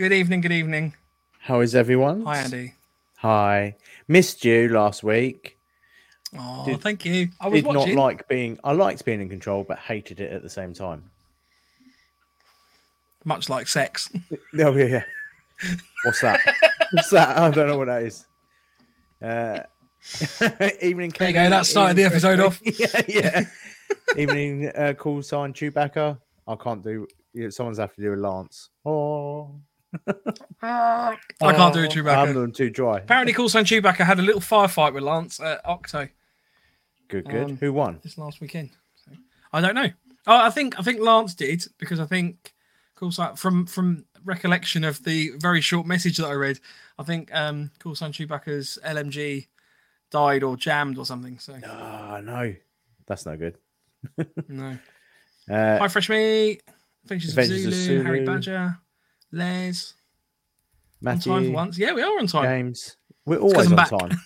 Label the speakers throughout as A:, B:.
A: Good evening. Good evening.
B: How is everyone?
A: Hi, Andy.
B: Hi. Missed you last week.
A: Oh,
B: Did-
A: thank you. I was
B: Did
A: watching.
B: not like being. I liked being in control, but hated it at the same time.
A: Much like sex.
B: Oh yeah. yeah. What's that? What's that? I don't know what that is. Uh, evening.
A: There
B: Kenny,
A: you go, that started the episode off.
B: yeah, yeah. evening. Uh, call sign Chewbacca. I can't do. Someone's have to do a Lance. Oh.
A: I can't do Chewbacca.
B: I'm doing too dry.
A: Apparently, call sign Chewbacca had a little firefight with Lance at Octo
B: Good, good.
A: Um,
B: Who won?
A: this last weekend. So, I don't know. Oh, I think I think Lance did because I think call sign from from recollection of the very short message that I read, I think um call sign Chewbacca's LMG died or jammed or something. So
B: Ah, no, that's no good.
A: no.
B: Uh,
A: Hi, Fresh Meat. Adventures of
B: Adventures of
A: Zulu, Harry Badger, Les. On time for once. Yeah, we are on time.
B: James, We're always on
A: back.
B: time.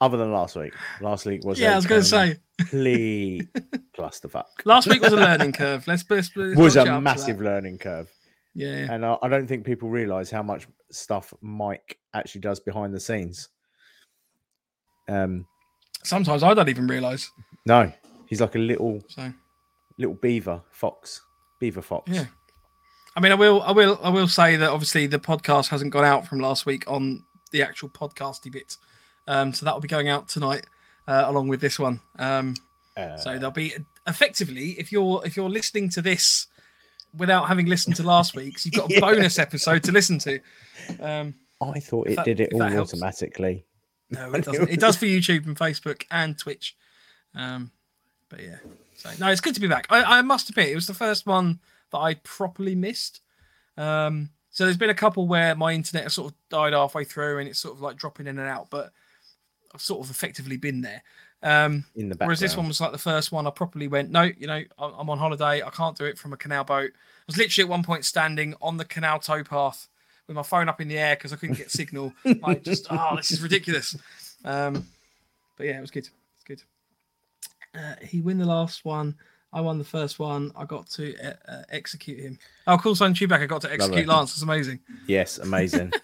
B: Other than last week. Last week was
A: Yeah, I was going to say
B: complete clusterfuck.
A: last week was a learning curve. Let's, let's, let's
B: was a massive learning curve,
A: Yeah,
B: and I, I don't think people realise how much stuff Mike actually does behind the scenes. Um,
A: sometimes I don't even realise.
B: no, he's like a little
A: So
B: little beaver fox, beaver fox.
A: yeah, I mean, I will, I will, I will say that obviously the podcast hasn't gone out from last week on the actual podcasty bit, um, so that will be going out tonight uh, along with this one. Um,
B: Uh,
A: so there'll be effectively if you're if you're listening to this without having listened to last week's, you've got a
B: Yeah.
A: bonus episode to listen to. Um,
B: I thought it
A: that-
B: did it all automatically.
A: No, it doesn't. It does for YouTube and Facebook and Twitch. Um, but yeah, so no, it's good to be back. I, I must admit, it was the first one that I properly missed. Um, so there's been a couple where my internet has sort of died halfway through and it's sort of like dropping in and out, but I've sort of effectively been there. Um,
B: in the background.
A: whereas this one was like the first one I properly went, no, you know, I- I'm on holiday. I can't do it from a canal boat. I was literally at one point standing on the canal towpath with my phone up in the air because I couldn't get signal. like just, oh, this is ridiculous. Um, but yeah, it was good. It's good. Uh, he win the last one. I won the first one. I got to uh, uh, execute him. Oh, cool, son Chewbacca got to execute. Lance. It's amazing.
B: Yes, amazing.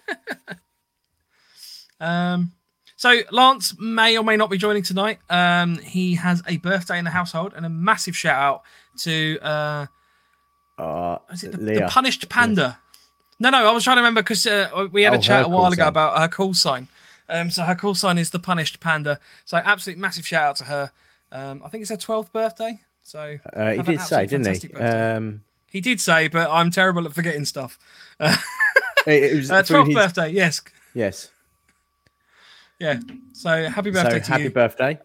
A: Um, so Lance may or may not be joining tonight. Um, he has a birthday in the household, and a massive shout out to uh,
B: uh,
A: is it the, the punished panda? No, no, I was trying to remember because uh, we had
B: Oh,
A: a chat a while
B: call
A: ago
B: sign.
A: about her call sign. Um, so her call sign is the punished panda. So absolute massive shout out to her. Um, I think it's her twelfth birthday. So
B: Uh, he did say, didn't he? Um,
A: he did say, but I'm terrible at forgetting stuff. Uh,
B: it, it was through
A: twelfth
B: his-
A: birthday, yes,
B: Yes.
A: yeah. So happy birthday
B: so
A: to
B: happy
A: you.
B: birthday.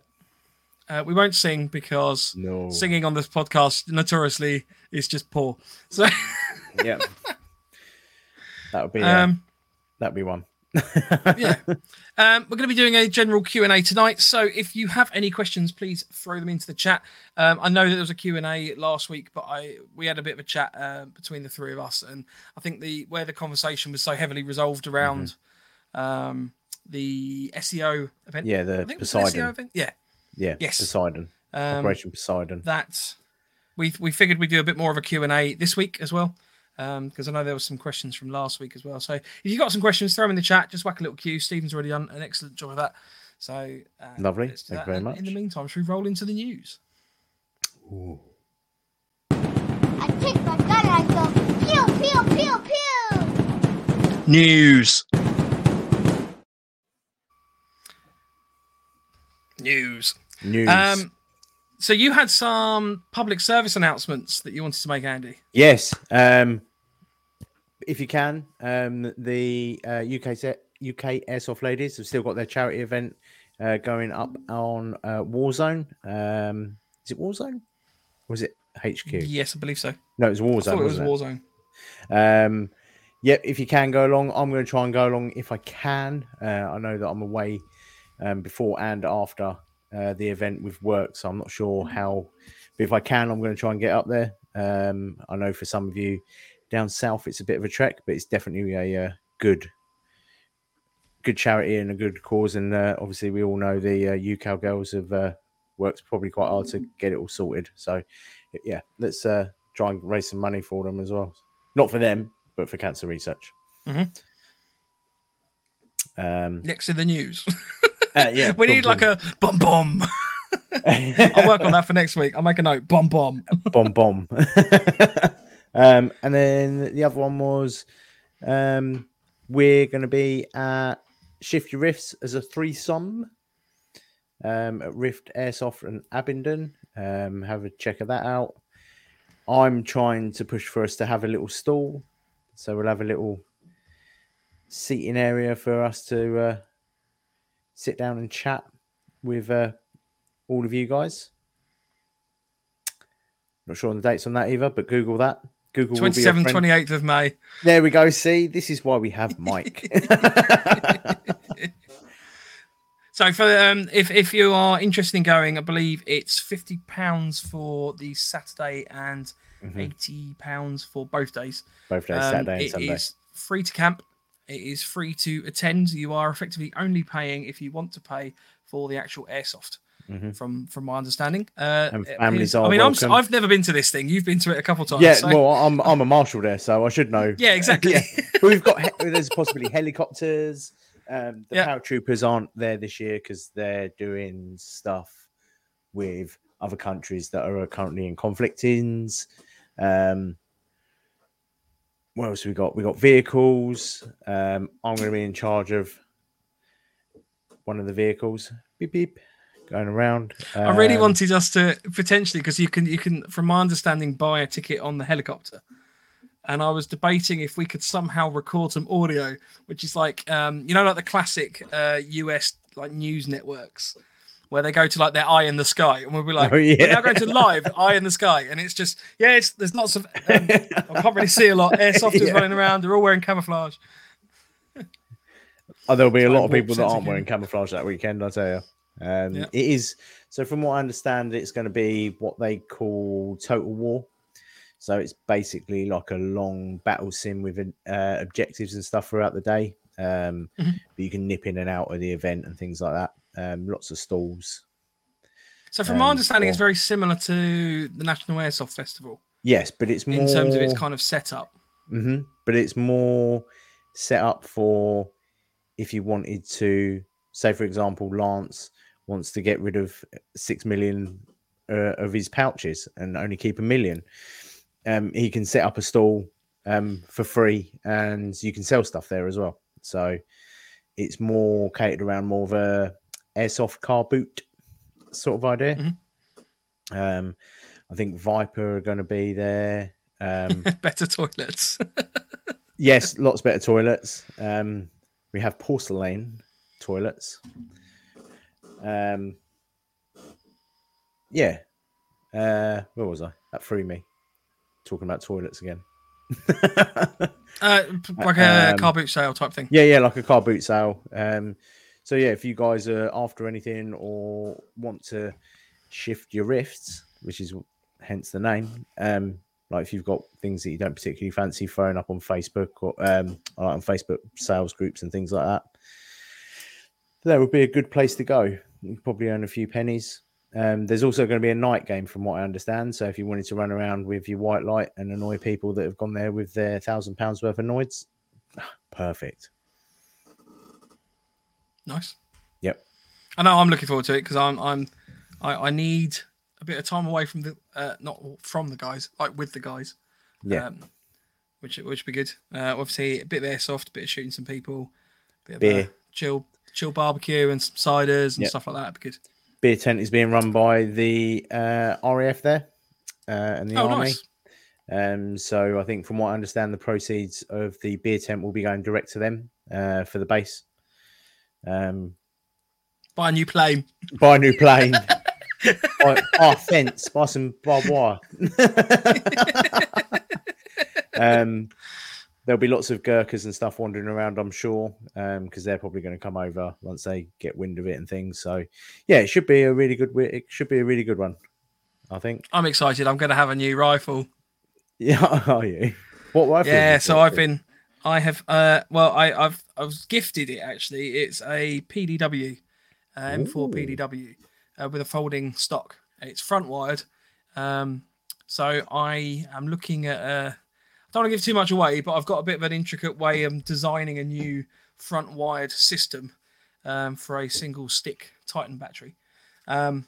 A: uh, we won't sing because
B: No.
A: singing on this podcast notoriously is just poor. So
B: Yeah. that would be. Uh,
A: um,
B: that'd be one.
A: Yeah, um, we're going to be doing a general Q and A tonight. So if you have any questions, please throw them into the chat. Um, I know that there was a Q and A last week, but I we had a bit of a chat uh, between the three of us, and I think the where the conversation was so heavily resolved around um, the SEO event.
B: Yeah, the
A: think it was an SEO
B: Poseidon.
A: event. Yeah,
B: Yeah,
A: Yes.
B: Poseidon.
A: um,
B: Operation Poseidon.
A: that we we figured we'd do a bit more of a Q&A this week as well because I know there were some questions from last week as well. So if you got some questions, throw them in the chat. Just whack a little cue. Stephen's already done an excellent job of that. So uh,
B: Lovely. Thank
A: that.
B: you very
A: And
B: much.
A: In the meantime, should we roll into the news?
B: Ooh.
C: I take my gun and I go pew pew pew pew.
A: News. News.
B: News.
A: Um, so you had some public service announcements that you wanted to make, Andy.
B: yes. Um, if you can, um, the uh, UK set, UK Airsoft Ladies have still got their charity event uh, going up on uh, Warzone. Um, is it Warzone? Or was it HQ?
A: Yes, I believe so.
B: No, it was
A: I
B: Warzone.
A: thought it was Warzone.
B: Um, yeah, if you can go along, I'm going to try and go along if I can. Uh, I know that I'm away um, before and after uh, the event with work, so I'm not sure how. But if I can, I'm going to try and get up there. Um, I know for some of you down south, it's a bit of a trek, but it's definitely a uh, good, good charity and a good cause. And uh, obviously, we all know the uh, UCal girls have uh, worked probably quite hard to get it all sorted. So, yeah, let's uh, try and raise some money for them as well. Not for them, but for cancer research.
A: Mhm.
B: Um,
A: Next in the news.
B: uh, yeah,
A: we need like a bomb bomb. I'll work on that for next week. I'll make a note. Bomb bomb.
B: bomb bomb. Um, and then the other one was um, we're going to be at Shift Your Rifts as a threesome um, at Rift Airsoft and Abingdon. Um, have a check of that out. I'm trying to push for us to have a little stall, so we'll have a little seating area for us to uh, sit down and chat with uh, all of you guys. Not sure on the dates on that either, but Google that. Google will be your
A: 27th,
B: friend.
A: 28th of May.
B: There we go. See, this is why we have Mike.
A: So for um, if if you are interested in going, I believe it's fifty pounds for the Saturday and
B: Mhm.
A: eighty pounds for both days.
B: Both days,
A: Um,
B: Saturday and
A: it
B: Sunday.
A: is free to camp. It is free to attend. You are effectively only paying if you want to pay for the actual airsoft.
B: Mhm.
A: From from my understanding, uh,
B: And families are
A: I mean, I'm, I've never been to this thing. You've been to it a couple times.
B: Yeah,
A: so-
B: well, I'm I'm a marshal there, so I should know.
A: yeah, exactly.
B: Yeah. But we've got he- there's possibly helicopters. Um, the
A: Yeah.
B: paratroopers aren't there this year because they're doing stuff with other countries that are currently in conflict ins. Um, what else we got? We got vehicles. Um, I'm going to be in charge of one of the vehicles. Beep beep, going around.
A: I really
B: Um,
A: wanted us to potentially because you can you can from my understanding buy a ticket on the helicopter. And I was debating if we could somehow record some audio, which is like um, you know, like the classic uh, US like news networks where they go to like their eye in the sky and we'll be like,
B: Oh, yeah.
A: we're now going to live eye in the sky. And it's just yeah, it's there's lots of um, I can't really see a lot. Airsofters
B: Yeah.
A: running around, they're all wearing camouflage.
B: Oh, there'll be a
A: Try
B: lot of people that aren't wearing camouflage that weekend. I tell you, um,
A: Yeah.
B: it is. So, from what I understand, it's going to be what they call total war. So it's basically like a long battle sim with uh, objectives and stuff throughout the day. Um,
A: Mhm.
B: But you can nip in and out of the event and things like that. Um, lots of stalls.
A: So from my
B: Um,
A: understanding, it's very similar to the National Airsoft Festival
B: Yes, but it's more
A: in terms of its kind of setup.
B: hmm But it's more set up for if you wanted to, say, for example, Lance wants to get rid of six million uh, of his pouches and only keep a million. Um, he can set up a stall um, for free, and you can sell stuff there as well. So it's more catered around more of a airsoft car boot sort of idea.
A: Mhm.
B: Um, I think Viper are going to be there. Um,
A: Better toilets.
B: Yes, lots better toilets. Um, we have porcelain toilets. Um, yeah. Uh, where was I? That threw me. Talking about toilets again.
A: uh, like a
B: Um,
A: car boot sale type thing.
B: yeah, yeah, like a car boot sale. Um, so yeah, if you guys are after anything or want to shift your rifts, which is hence the name, um, like if you've got things that you don't particularly fancy throwing up on Facebook or um, on Facebook sales groups and things like that, that would be a good place to go. You probably earn a few pennies. Um, there's also going to be a night game, from what I understand. So if you wanted to run around with your white light and annoy people that have gone there with their thousand pounds worth of noids, perfect.
A: Nice.
B: Yep.
A: I know I'm looking forward to it because I'm I'm I, I need a bit of time away from the uh, not from the guys, like with the guys.
B: Yeah.
A: Um, which which would be good. Uh, obviously a bit of airsoft, a bit of shooting some people, bit of
B: Beer.
A: uh, chill chill barbecue and some ciders and
B: Yep.
A: stuff like that. Would be good.
B: beer tent is being run by the uh, RAF there uh, and the
A: oh,
B: army.
A: nice.
B: Um, so I think, from what I understand, the proceeds of the beer tent will be going direct to them uh, for the base. Um,
A: Buy a new plane.
B: buy a new plane. buy, buy a fence. Buy some barbed wire. um, there'll be lots of Gurkhas and stuff wandering around, I'm sure, because they're probably going to come over once they get wind of it and things. So, yeah, it should be a really good. It should be a really good one. I think.
A: I'm excited. I'm going to have a new rifle.
B: Yeah, are you? What rifle?
A: yeah so i've been i have uh well i i've i was gifted it actually it's a pdw uh, m4
B: Ooh.
A: pdw uh, with a folding stock it's front wired um So I am looking at. Uh, I don't want to give too much away, but I've got a bit of an intricate way of designing a new front wired system um, for a single stick Titan battery. Um,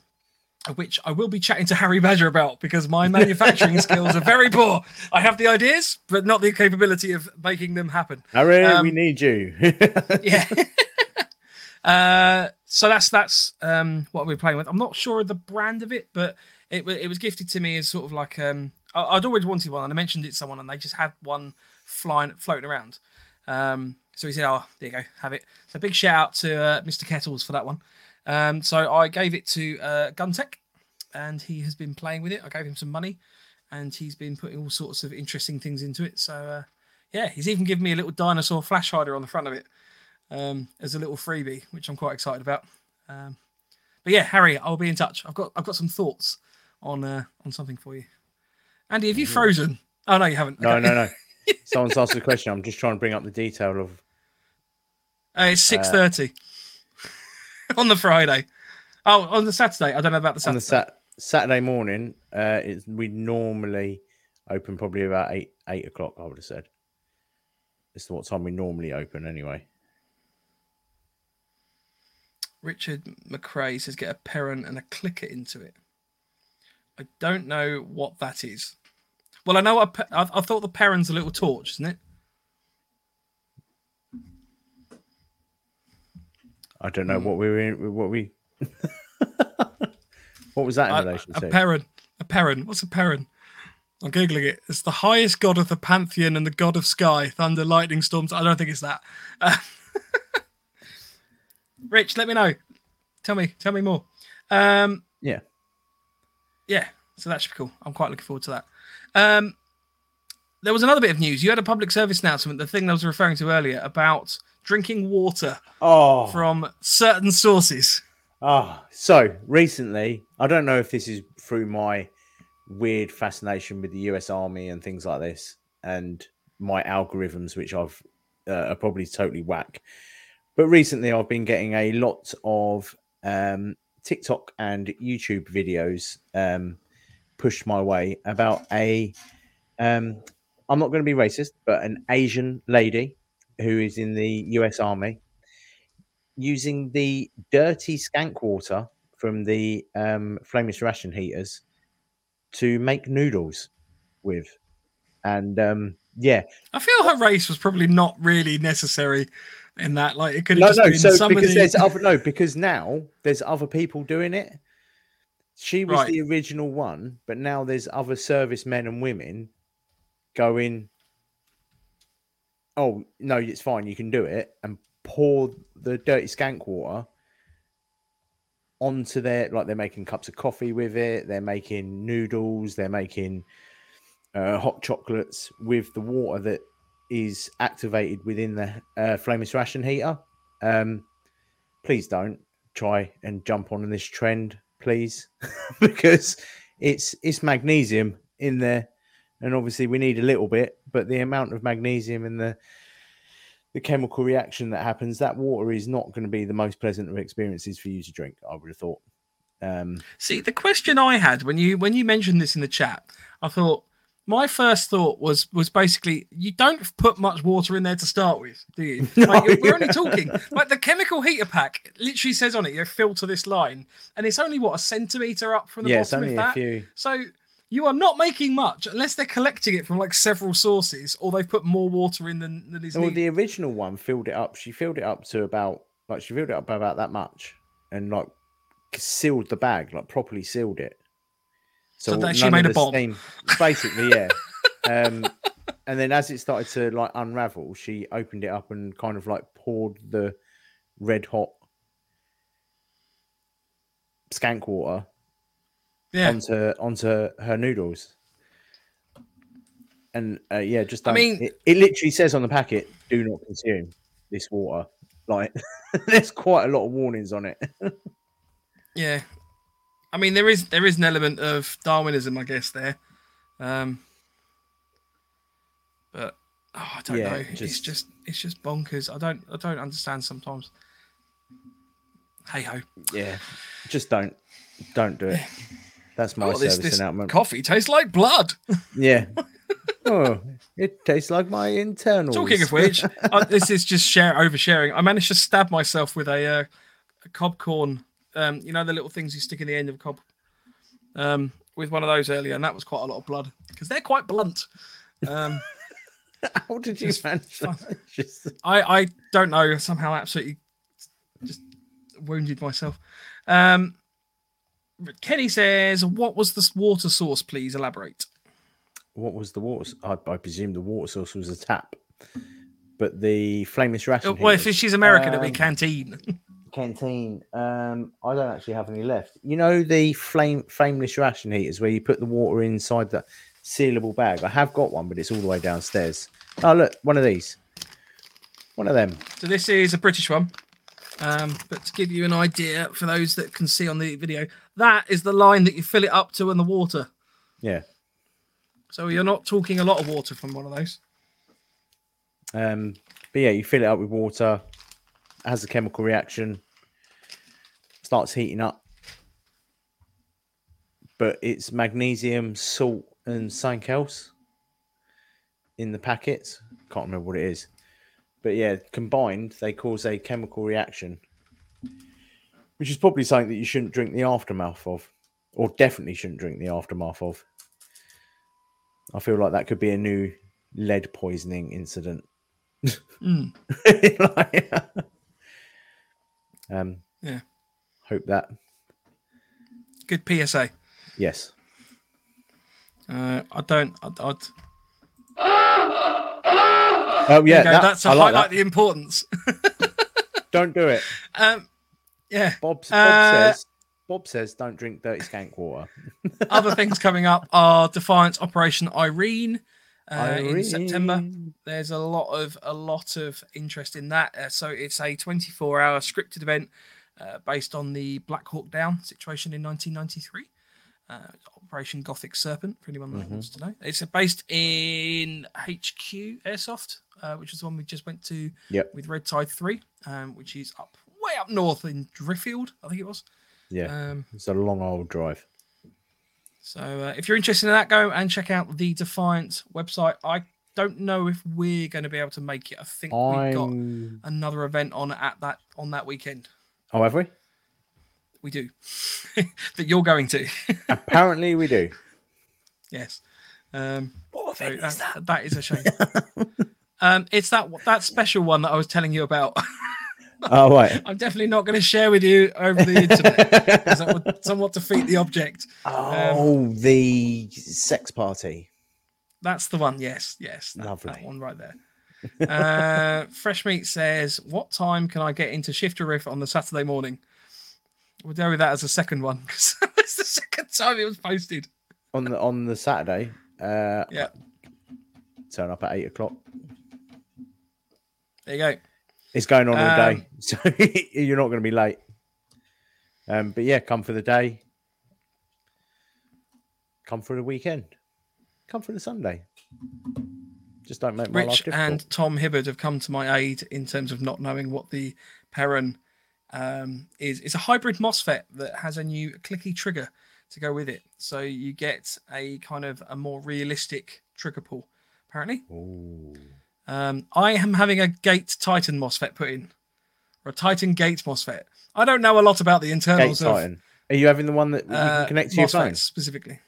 A: which I will be chatting to Harry Badger about because my manufacturing skills are very poor. I have the ideas, but not the capability of making them happen.
B: Harry,
A: Um,
B: we need you.
A: Yeah. uh, so that's that's um, what we're playing with. I'm not sure of the brand of it, but it it was gifted to me as sort of like um, I, I'd always wanted one, and I mentioned it to someone, and they just had one flying floating around. Um, so he said, "Oh, there you go, have it." So big shout out to uh, Mr. Kettles for that one. Um, so I gave it to uh, Guntech, and he has been playing with it. I gave him some money, and he's been putting all sorts of interesting things into it. So uh, yeah, he's even given me a little dinosaur flash hider on the front of it um, as a little freebie, which I'm quite excited about. Um, but yeah, Harry, I'll be in touch. I've got I've got some thoughts on uh, on something for you. Andy, have you frozen? Oh no, you haven't.
B: no,
A: Okay.
B: no, no. Someone's asked a question. I'm just trying to bring up the detail of.
A: Uh, it's six thirty on the Friday. Oh, on the Saturday. I don't know about the
B: On the
A: Saturday.
B: sat- Saturday morning, uh, it's, we normally open probably about eight eight o'clock. I would have said. It's what time we normally open anyway.
A: Richard McRae says get a Perun and a clicker into it. I don't know what that is. Well, I know a, pe- I, I thought the parent's a little torch, isn't it?
B: I don't know
A: Hmm.
B: what we were in, what we. what was that in
A: A-
B: relation
A: a
B: to?
A: Perun. A Perun. What's a Perun? I'm googling it. It's the highest god of the pantheon and the god of sky, thunder, lightning, storms. I don't think it's that. Uh, Rich, let me know. Tell me. Tell me more. Um,
B: yeah.
A: yeah. So that should be cool. I'm quite looking forward to that. Um, there was another bit of news. You had a public service announcement, the thing I was referring to earlier about drinking water
B: Oh,
A: from certain sources.
B: Ah, so recently, I don't know if this is through my weird fascination with the US Army and things like this, and my algorithms, which I've uh, are probably totally whack. But recently, I've been getting a lot of um, TikTok and YouTube videos um, pushed my way about a. Um, I'm not going to be racist, but an Asian lady who is in the US Army using the dirty skank water from the um, flameless ration heaters to make noodles with. And um, yeah,
A: I feel her race was probably not really necessary in that. Like it could have
B: no,
A: just
B: no.
A: been
B: So
A: somebody.
B: because there's other no, because now there's other people doing it. She was
A: Right.
B: the original one, but now there's other servicemen and women going. Oh no, it's fine. You can do it, and pour the dirty skank water onto their like they're making cups of coffee with it. They're making noodles. They're making uh, hot chocolates with the water that is activated within the uh, flameless ration heater. Um, please don't try and jump on this trend, please, because it's it's magnesium in there, and obviously we need a little bit, but the amount of magnesium in the the chemical reaction that happens, that water is not going to be the most pleasant of experiences for you to drink. I would have thought. Um,
A: See, the question I had when you when you mentioned this in the chat, I thought my first thought was was basically you don't put much water in there to start with, do you? Like,
B: No.
A: we're only talking like the chemical heater pack literally says on it, you filter this line, and it's only what a centimeter up from the
B: yeah,
A: bottom.
B: only
A: if
B: a few.
A: So you are not making much unless they're collecting it from like several sources, or they've put more water in than, than is
B: Well,
A: needed.
B: the original one filled it up. She filled it up to about like she filled it up about that much, and like sealed the bag, like properly sealed it.
A: So that she made a bomb.
B: steam- basically, yeah. um, and then as it started to like unravel, she opened it up and kind of like poured the red hot skank water
A: yeah.
B: onto onto her noodles. And uh, yeah, just
A: I mean-
B: it, it literally says on the packet, "Do not consume this water." Like, there's quite a lot of warnings on it.
A: Yeah, I mean there is there is an element of Darwinism, I guess there, um, but oh, I don't
B: Yeah,
A: know. It's
B: just-
A: just it's just bonkers. I don't I don't understand sometimes. Hey ho.
B: yeah, just don't, don't do it. That's my
A: Oh, this,
B: service
A: this
B: announcement.
A: coffee tastes like blood.
B: yeah. oh, it tastes like my internals.
A: Talking of which, uh, this is just share oversharing. I managed to stab myself with a, uh, a cob corn. Um, you know the little things you stick in the end of a cob. Um, with one of those earlier, and that was quite a lot of blood because they're quite blunt. Um,
B: how did you manage
A: I I don't know. Somehow, absolutely, just wounded myself. Um, Kenny says, "What was the water source? Please elaborate."
B: what was the water? I presume the water source was a tap, but the flameless ration.
A: Uh, Well, if
B: heaters-
A: she's American, it'd be
B: Um,
A: canteen.
B: canteen. Um, I don't actually have any left. You know the flame flameless ration heaters where you put the water inside the sealable bag. I have got one, but it's all the way downstairs. Oh look, one of these. One of them.
A: So this is a British one. Um, but to give you an idea for those that can see on the video, that is the line that you fill it up to in the water.
B: Yeah.
A: So you're not talking a lot of water from one of those.
B: Um, but yeah, you fill it up with water, has a chemical reaction, starts heating up. But it's magnesium, salt, and something else in the packets. Can't remember what it is. But yeah, combined, they cause a chemical reaction, which is probably something that you shouldn't drink the aftermath of, or definitely shouldn't drink the aftermath of. I feel like that could be a new lead poisoning incident.
A: Mm.
B: Like, um,
A: Yeah.
B: Hope that.
A: Good PSA.
B: Yes.
A: Uh, I don't. I'd, I'd,
B: Oh yeah. that-
A: That's to
B: I like
A: highlight
B: that.
A: the importance.
B: Don't do it.
A: Um, yeah.
B: Bob, Bob
A: Uh,
B: says. Bob says, "Don't drink dirty skank water."
A: Other things coming up are Defiance Operation Irene. Uh, in September. There's a lot of a lot of interest in that. Uh, so it's a 24-hour scripted event uh, based on the Black Hawk Down situation in 1993. Uh, Operation Gothic Serpent, for anyone that wants to know. It's uh, based in HQ Airsoft, uh, which is the one we just went to
B: Yep.
A: with Red Tide 3, um, which is up way up north in Driffield, I think it was.
B: Yeah.
A: Um,
B: it's a long old drive.
A: So uh, if you're interested in that, go and check out the Defiant website. I don't know if we're going to be able to make it. I think we've got
B: I'm.
A: another event on at that on that weekend.
B: Oh, have we?
A: We do that you're going to.
B: Apparently, we do.
A: yes. Um,
B: What
A: so that, that is a shame. um, it's that that special one that I was telling you about.
B: Oh right.
A: I'm definitely not going to share with you over the internet because that would somewhat defeat the object.
B: Oh, the sex party.
A: That's the one. Yes, yes, that, that
B: Lovely.
A: one right there. Uh, Fresh Meat says, "What time can I get into Shifter Riff on the Saturday morning?" We'll deal with that as a second one because it's the second time it was posted.
B: on the on the Saturday. Uh,
A: Yeah,
B: turn up at eight o'clock.
A: there you go.
B: It's going on all day,
A: Um,
B: so you're not going to be late. Um, but yeah, come for the day. Come for the weekend. Come for the Sunday. Just don't make my life
A: Rich and Tom Hibbard have come to my aid in terms of not knowing what the Perun um, is. It's a hybrid MOSFET that has a new clicky trigger to go with it, so you get a kind of a more realistic trigger pull. Apparently,
B: Ooh.
A: Um, I am having a Gate Titan MOSFET put in, or a Titan Gate MOSFET. I don't know a lot about the
B: Gate
A: internals of
B: Titan. Are you having the one that you
A: uh,
B: can connect to your phone?
A: specifically.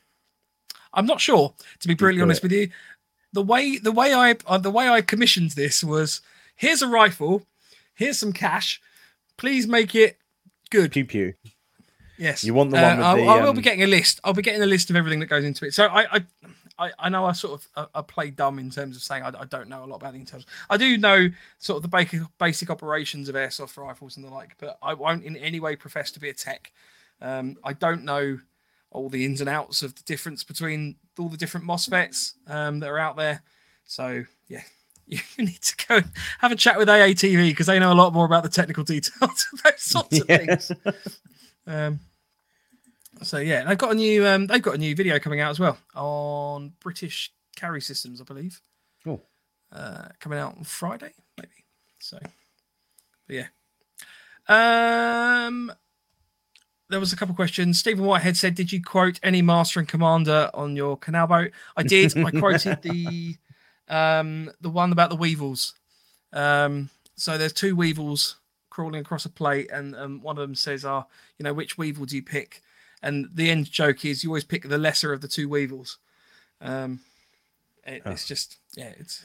A: I'm not sure, to be brutally honest
B: it.
A: with you. The way the way I uh, the way I commissioned this was here's a rifle, here's some cash. Please make it good.
B: Pew pew.
A: Yes,
B: You want the
A: Uh,
B: one with
A: I,
B: the,
A: I will
B: um,
A: be getting a list. I'll be getting a list of everything that goes into it. So I, I, I, I know I sort of I, I play dumb in terms of saying I, I don't know a lot about the internals. I do know sort of the basic basic operations of airsoft rifles and the like, but I won't in any way profess to be a tech. Um, I don't know all the ins and outs of the difference between all the different MOSFETs um, that are out there. So yeah, you need to go and have a chat with AATV because they know a lot more about the technical details of those sorts of
B: Yeah.
A: things. Um, so yeah, they've got a new um, they've got a new video coming out as well on British Carry Systems, I believe.
B: Oh.
A: Uh, coming out on Friday, maybe. So, but yeah. Um, there was a couple of questions. Stephen Whitehead said, "Did you quote any master and commander on your canal boat?" I did. I quoted the um, the one about the weevils. Um, so there's two weevils crawling across a plate, and um, one of them says, "Ah, you know, which weevil do you pick?" And the end joke is you always pick the lesser of the two weevils. Um, it, It's just yeah, it's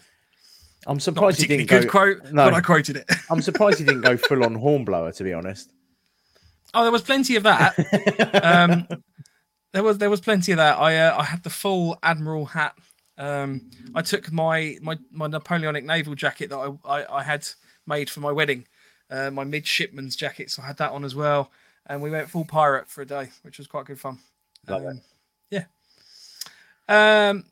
B: I'm surprised you didn't
A: good
B: go.
A: quote,
B: no.
A: but I quoted it.
B: I'm surprised you didn't go full on hornblower. To be honest.
A: Oh, there was plenty of that. um, there was there was plenty of that. I uh, I had the full admiral hat. Um, I took my my my Napoleonic naval jacket that I I, I had made for my wedding, uh, my midshipman's jacket. So I had that on as well, and we went full pirate for a day, which was quite good fun. Um, yeah. Um.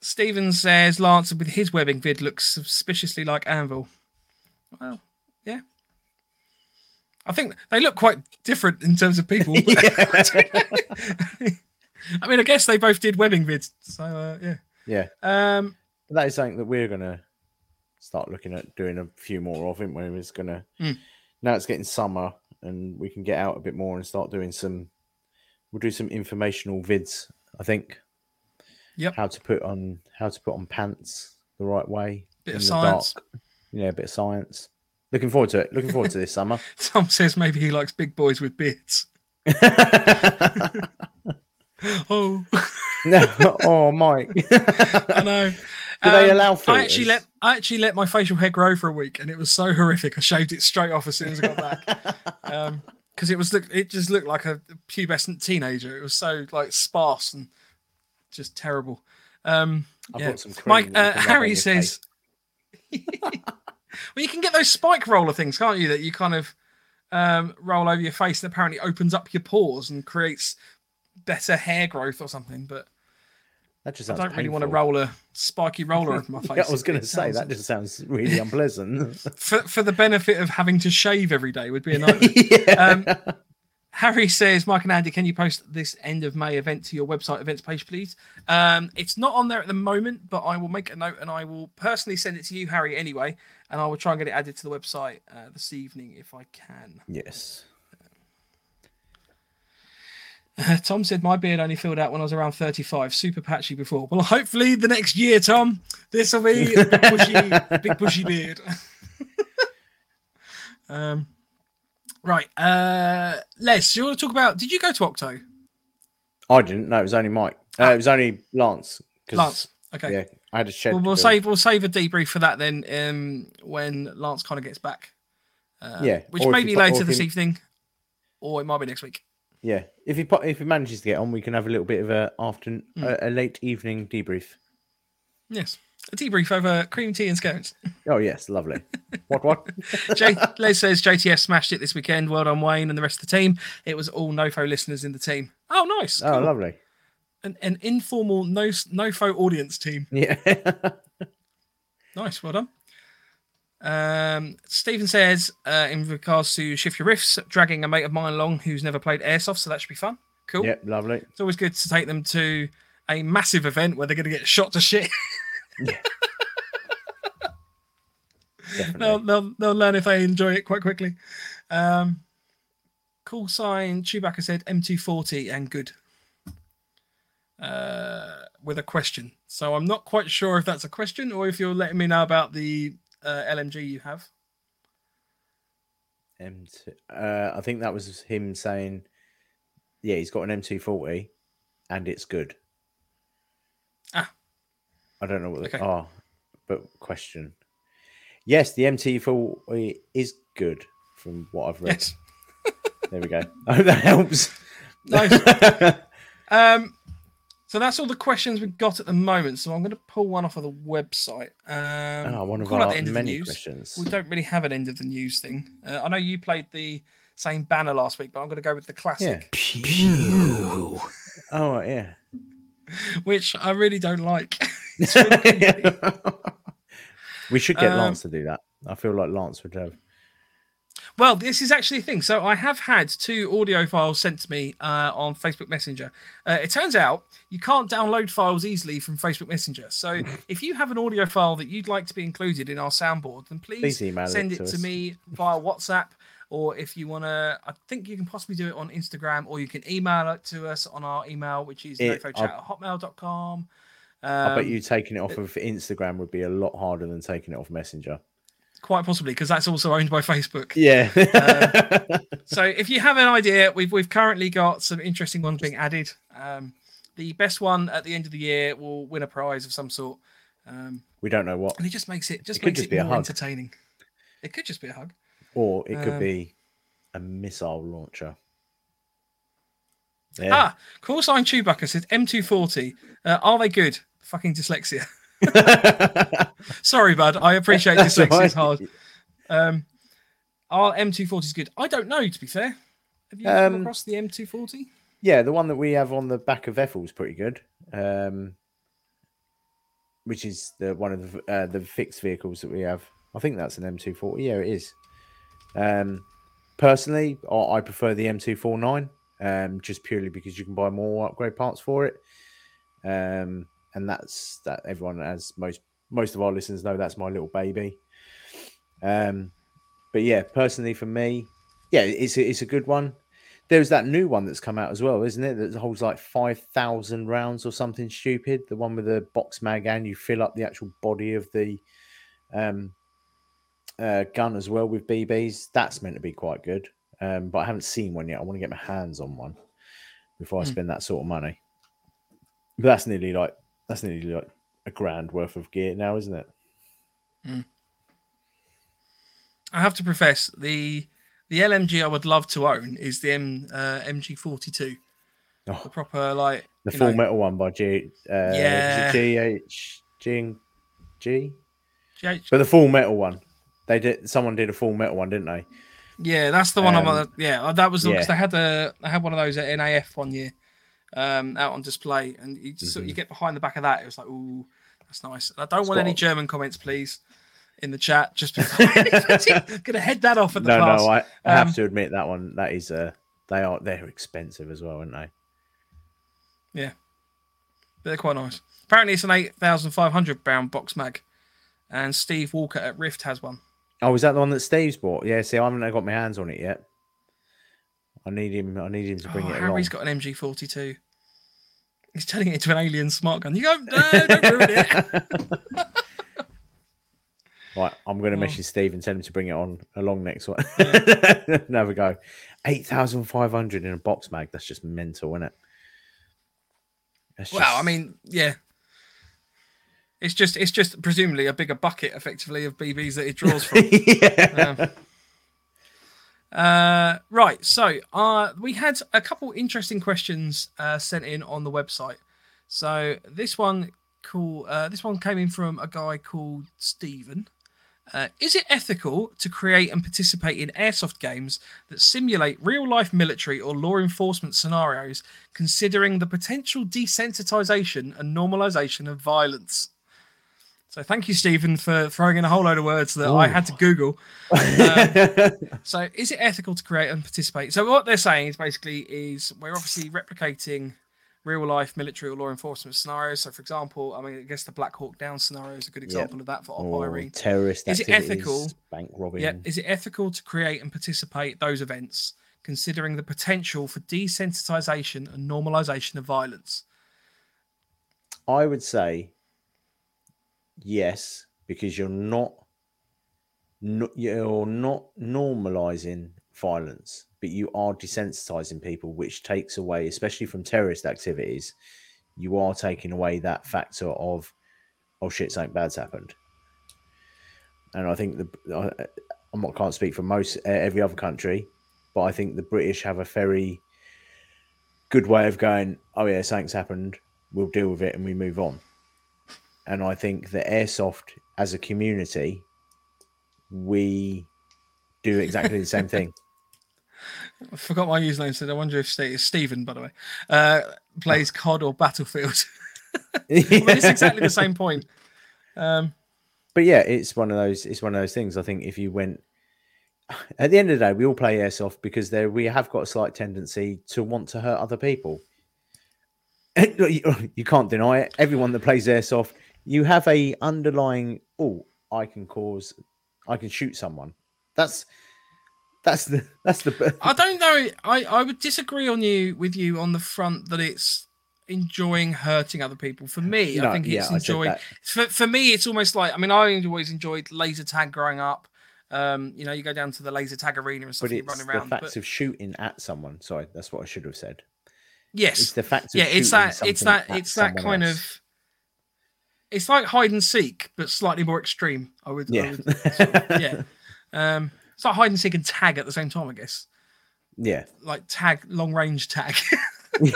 A: Stephen says Lance with his webbing vid looks suspiciously like Anvil. Well, yeah. I think they look quite different in terms of people. I mean, I guess they both did webbing vids. So uh, yeah.
B: Yeah,
A: Um,
B: that is something that we're gonna start looking at doing a few more of. It when it's gonna
A: Mm.
B: now it's getting summer and we can get out a bit more and start doing some. We'll do some informational vids. I think.
A: Yep.
B: How to put on how to put on pants the right way.
A: Bit
B: in
A: of
B: the
A: science.
B: dark. Yeah, a bit of science. Looking forward to it. Looking forward to this summer.
A: Tom says maybe he likes big boys with beards. Oh,
B: no, oh, Mike.
A: I know.
B: Do they
A: Um,
B: allow
A: I actually let I actually let my facial hair grow for a week, and it was so horrific. I shaved it straight off as soon as I got back, because it was look- it just looked like a pubescent teenager. It was so like sparse and just terrible. Um,
B: I've
A: yeah.
B: got some cream
A: Mike uh,
B: can rub on
A: Harry says, "Well, you can get those spike roller things, can't you? That you kind of um, roll over your face and apparently opens up your pores and creates better hair growth or something. But
B: That just
A: I don't really want to roll a spiky roller over my face.
B: Yeah, I was going to say
A: sounds-
B: that just sounds really unpleasant.
A: for for the benefit of having to shave every day would be a nightmare.
B: yeah.
A: um, Harry says, Mike and Andy, can you post this end of May event to your website events page, please? Um, it's not on there at the moment, but I will make a note and I will personally send it to you, Harry, anyway. And I will try and get it added to the website uh, this evening if I can.
B: yes.
A: Tom said, My beard only filled out when I was around 35, super patchy before. Well, hopefully the next year, Tom, this will be a big bushy, big bushy beard. um, right. Uh, Les, you want to talk about? Did you go to Octo?
B: I didn't. No, it was only Mike. Uh, it was only Lance.
A: Lance. Okay.
B: Yeah, I had a shed.
A: Well, we'll save we'll save a debrief for that then um, when Lance kind of gets back. Uh,
B: Yeah,
A: which may be later this evening, or it might be next week.
B: Yeah, if he po- if he manages to get on, we can have a little bit of a after
A: Hmm.
B: a, a late evening debrief.
A: Yes, a debrief over cream tea and scones.
B: Oh yes, lovely. what what?
A: J- Les says JTS smashed it this weekend. Well done, Wayne and the rest of the team. It was all NoFo listeners in the team. Oh, nice.
B: Oh, lovely.
A: An, an informal no NoFo audience team.
B: Yeah.
A: Nice. Well done. Um, Stephen says, uh, in regards to Shift Your Rifts, dragging a mate of mine along who's never played Airsoft, so that should be fun. Cool.
B: yep, lovely.
A: It's always good to take them to a massive event where they're going to get shot to shit.
B: Definitely.
A: they'll, they'll, they'll learn if they enjoy it quite quickly. Um, cool sign. Chewbacca said M240 and good. Uh, with a question. So I'm not quite sure if that's a question or if you're letting me know about the uh, LMG you have.
B: M2, uh, I think that was him saying, yeah, he's got an M240 and it's good.
A: Ah.
B: I don't know what
A: Okay.
B: the oh, but question. Yes, the M240 is good from what I've read.
A: Yes.
B: There we go. I hope that helps.
A: Nice. Um, so that's all the questions we've got at the moment. So I'm going to pull one off of the website. Um,
B: Ah, one
A: we'll
B: of our
A: the end of the
B: many
A: news.
B: questions.
A: We don't really have an end of the news thing. Uh, I know you played the same banner last week, but I'm going to go with the classic.
B: Yeah.
A: classic,
B: Oh yeah.
A: which I really don't like. It's really
B: we should get
A: Um,
B: Lance to do that. I feel like Lance would have.
A: Well, this is actually a thing. So I have had two audio files sent to me uh, on Facebook Messenger. Uh, it turns out you can't download files easily from Facebook Messenger. So if you have an audio file that you'd like to be included in our soundboard, then please,
B: Please email it
A: send it
B: to
A: to, me via WhatsApp. or if you want to, I think you can possibly do it on Instagram, or you can email it to us on our email, which is
B: It-
A: nofochat at hotmail.com.
B: I bet
A: Um,
B: you taking it off of Instagram would be a lot harder than taking it off Messenger.
A: Quite possibly because that's also owned by Facebook.
B: Yeah.
A: So if you have an idea, we've we've currently got some interesting ones being added. Um, the best one at the end of the year will win a prize of some sort, um,
B: we don't know what.
A: and it just makes it just
B: It
A: makes
B: just
A: it
B: be a
A: more
B: hug.
A: entertaining. It could just be a hug.
B: Or it could
A: Um,
B: be a missile launcher. Yeah.
A: Ah, call sign Chewbacca says M240. Uh, are they good? Fucking dyslexia. Sorry, bud. I appreciate dyslexia
B: all
A: is hard. Um, are M240s good? I don't know, to be fair. Have you come
B: Um,
A: across the M240?
B: Yeah, the one that we have on the back of Ethel's pretty good. Um, which is the one of the uh, the fixed vehicles that we have. I think that's an M240. Yeah, it is. Um, personally, I, I prefer the M249, um, just purely because you can buy more upgrade parts for it. Um, and that's that. Everyone, as most most of our listeners know, that's my little baby. Um, but yeah, personally for me, yeah, it's a, it's a good one. There's that new one that's come out as well, isn't it? That holds like five thousand rounds or something stupid. The one with the box mag and you fill up the actual body of the um, uh, gun as well with BBs. That's meant to be quite good, um, but I haven't seen one yet. I want to get my hands on one before I
A: Hmm.
B: spend that sort of money. But that's nearly like that's nearly like a grand worth of gear now, isn't it?
A: I have to profess the the LMG I would love to own is the M uh, MG42, the
B: Oh,
A: proper like
B: the full
A: know,
B: metal one by G, uh,
A: Yeah.
B: GH, G, G,
A: GH
B: but the full metal one. They did. Someone did a full metal one, didn't they?
A: Yeah, that's the one I'm
B: Um,
A: on. Yeah, uh, that was because
B: yeah.
A: they had a I had one of those at NAF one year, um, out on display, and you just sort of- you get behind the back of that. It was like, ooh, that's nice. And I don't want any German comments, please, in the chat. Just gonna head that off at the
B: No,
A: pass.
B: no. I, I have
A: Um,
B: to admit that one. That is. Uh, they are. They're expensive as well, aren't they?
A: Yeah, but they're quite nice. Apparently, it's an eight thousand five hundred pound box mag, and Steve Walker at Rift has one.
B: Oh, is that the one that Steve's bought? Yeah. See, I haven't got my hands on it yet. I need him. I need him to bring
A: oh,
B: it along.
A: Harry's got an MG forty two. He's turning it into an alien smart gun. You go, no, don't ruin it.
B: Right, I'm going to
A: Oh.
B: message Steve and tell him to bring it on along next one. Have a go. Eight thousand five hundred in a box mag. That's just mental, isn't it? That's
A: Well, I mean, yeah. It's just it's just presumably a bigger bucket effectively of BBs that it draws from.
B: yeah.
A: Um, uh, right, so uh, we had a couple interesting questions uh, sent in on the website. So this one cool uh, this one came in from a guy called Stephen. Uh, is it ethical to create and participate in airsoft games that simulate real life military or law enforcement scenarios, considering the potential desensitization and normalization of violence? So, thank you, Stephen, for throwing in a whole load of words that I had to Google. Um, so, is it ethical to create and participate? So, what they're saying is basically is we're obviously replicating real life military or law enforcement scenarios. So, for example, I mean, I guess the Black Hawk Down scenario is a good example of that for Op
B: or terrorist
A: Is it ethical?
B: Bank robbing.
A: Yeah, is it ethical to create and participate those events, considering the potential for desensitization and normalization of violence?
B: I would say yes, because you're not, no, you're not normalizing violence, but you are desensitizing people, which takes away, especially from terrorist activities, you are taking away that factor of, oh shit, something bad's happened. And I think the I'm not can't speak for most every other country, but I think the British have a very good way of going. Oh yeah, something's happened. We'll deal with it and we move on. And I think that airsoft as a community, we do exactly the same thing.
A: I forgot my username, so I wonder if Ste- Stephen, by the way, uh, plays COD or Battlefield. It's exactly the same point. Um,
B: but yeah, it's one of those. It's one of those things. I think if you went at the end of the day, we all play airsoft because there we have got a slight tendency to want to hurt other people. you can't deny it. Everyone that plays airsoft, you have a underlying. Oh, I can cause, I can shoot someone. That's That's the that's the.
A: I don't know. I, I would disagree on you with you on the front that it's enjoying hurting other people. For me,
B: No,
A: I think
B: yeah,
A: it's enjoying. For, for me, it's almost like I mean, I always enjoyed laser tag growing up. Um, you know, you go down to the laser tag arena and stuff,
B: But it's
A: running
B: the
A: around.
B: fact
A: But
B: of shooting at someone. Sorry, that's what I should have said.
A: yes,
B: It's the fact of
A: yeah, it's that, it's that, it's that kind
B: else.
A: of. It's like hide and seek, but slightly more extreme. I would, I
B: Yeah.
A: would sort of- yeah. Um, it's like hide and seek and tag at the same time, I guess.
B: yeah.
A: Like tag, long range tag.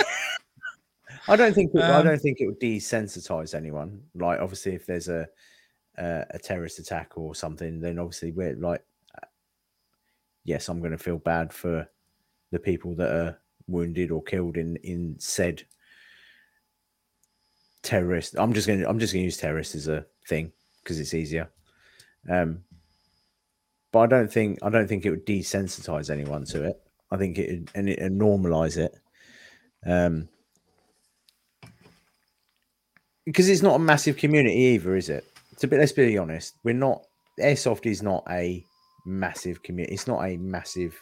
B: I don't think it, I
A: Um,
B: don't think it would desensitize anyone. Like obviously, if there's a a, a terrorist attack or something, then obviously we're like, uh, yes, I'm going to feel bad for the people that are wounded or killed in in said terrorist. I'm just going to I'm just to use terrorist as a thing because it's easier. Um, but I don't think I don't think it would desensitize anyone to it. I think it and it and normalize it. Um, because it's not a massive community either, is it? To be, let's be honest, we're not. Airsoft is not a massive community. It's not a massive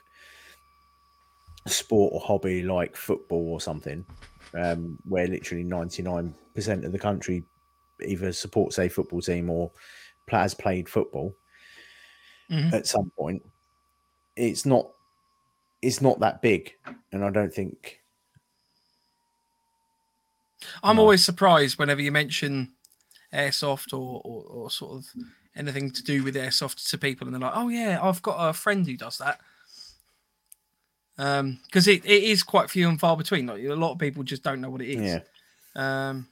B: sport or hobby like football or something, um, where literally ninety nine percent of the country either supports a football team or has played football
A: Mhm.
B: at some point. It's not. It's not that big, and I don't think.
A: I'm
B: No.
A: always surprised whenever you mention airsoft or, or, or sort of anything to do with airsoft to people, and they're like, "Oh yeah, I've got a friend who does that." Um, because it, it is quite few and far between. Like a lot of people just don't know what it is.
B: Yeah,
A: Um,